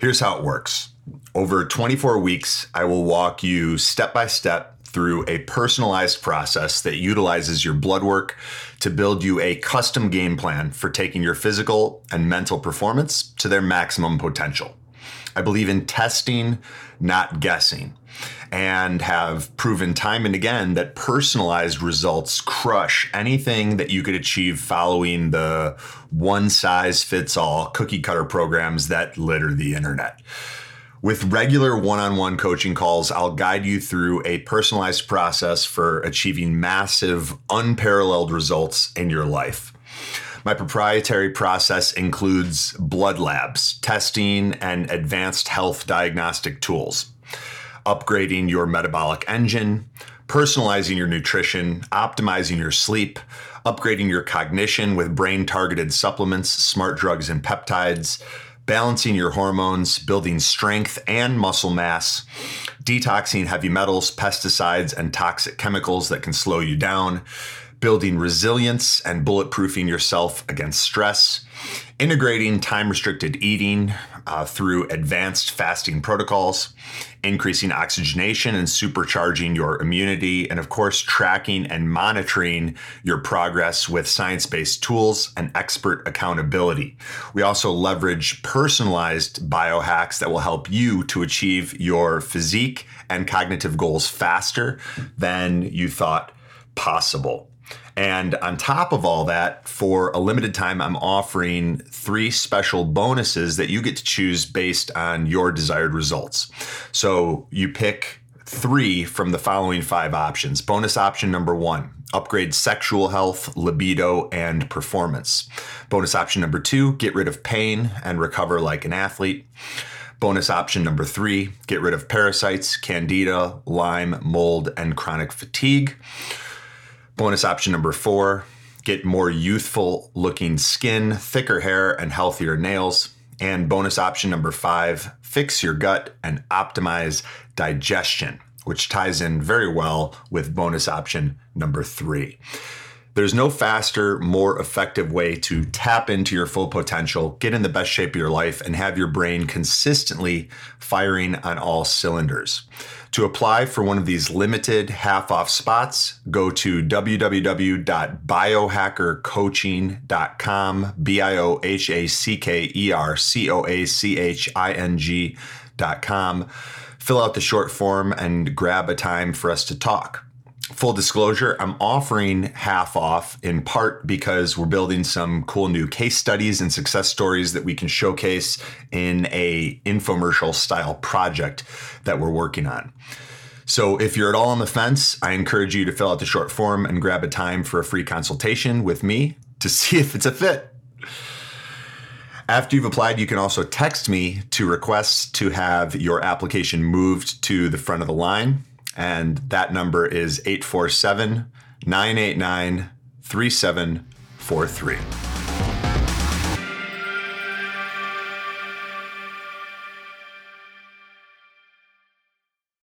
Here's how it works. Over 24 weeks, I will walk you step by step through a personalized process that utilizes your blood work to build you a custom game plan for taking your physical and mental performance to their maximum potential. I believe in testing, not guessing, and have proven time and again that personalized results crush anything that you could achieve following the one size fits all cookie cutter programs that litter the internet. With regular one on one coaching calls, I'll guide you through a personalized process for achieving massive, unparalleled results in your life. My proprietary process includes blood labs, testing, and advanced health diagnostic tools, upgrading your metabolic engine, personalizing your nutrition, optimizing your sleep, upgrading your cognition with brain targeted supplements, smart drugs, and peptides balancing your hormones, building strength and muscle mass, detoxing heavy metals, pesticides, and toxic chemicals that can slow you down, building resilience and bulletproofing yourself against stress, integrating time restricted eating uh, through advanced fasting protocols, increasing oxygenation and supercharging your immunity, and of course, tracking and monitoring your progress with science based tools and expert accountability. We also leverage personalized biohacks that will help you to achieve your physique and cognitive goals faster than you thought possible. And on top of all that, for a limited time, I'm offering three special bonuses that you get to choose based on your desired results. So you pick three from the following five options. Bonus option number one upgrade sexual health, libido, and performance. Bonus option number two get rid of pain and recover like an athlete. Bonus option number three get rid of parasites, candida, Lyme, mold, and chronic fatigue. Bonus option number four get more youthful looking skin, thicker hair, and healthier nails. And bonus option number five fix your gut and optimize digestion, which ties in very well with bonus option number three. There's no faster, more effective way to tap into your full potential, get in the best shape of your life, and have your brain consistently firing on all cylinders. To apply for one of these limited half off spots, go to www.biohackercoaching.com, B I O H A C K E R C O A C H I N G.com. Fill out the short form and grab a time for us to talk full disclosure, I'm offering half off in part because we're building some cool new case studies and success stories that we can showcase in a infomercial style project that we're working on. So if you're at all on the fence, I encourage you to fill out the short form and grab a time for a free consultation with me to see if it's a fit. After you've applied, you can also text me to request to have your application moved to the front of the line and that number is 847 989 3743.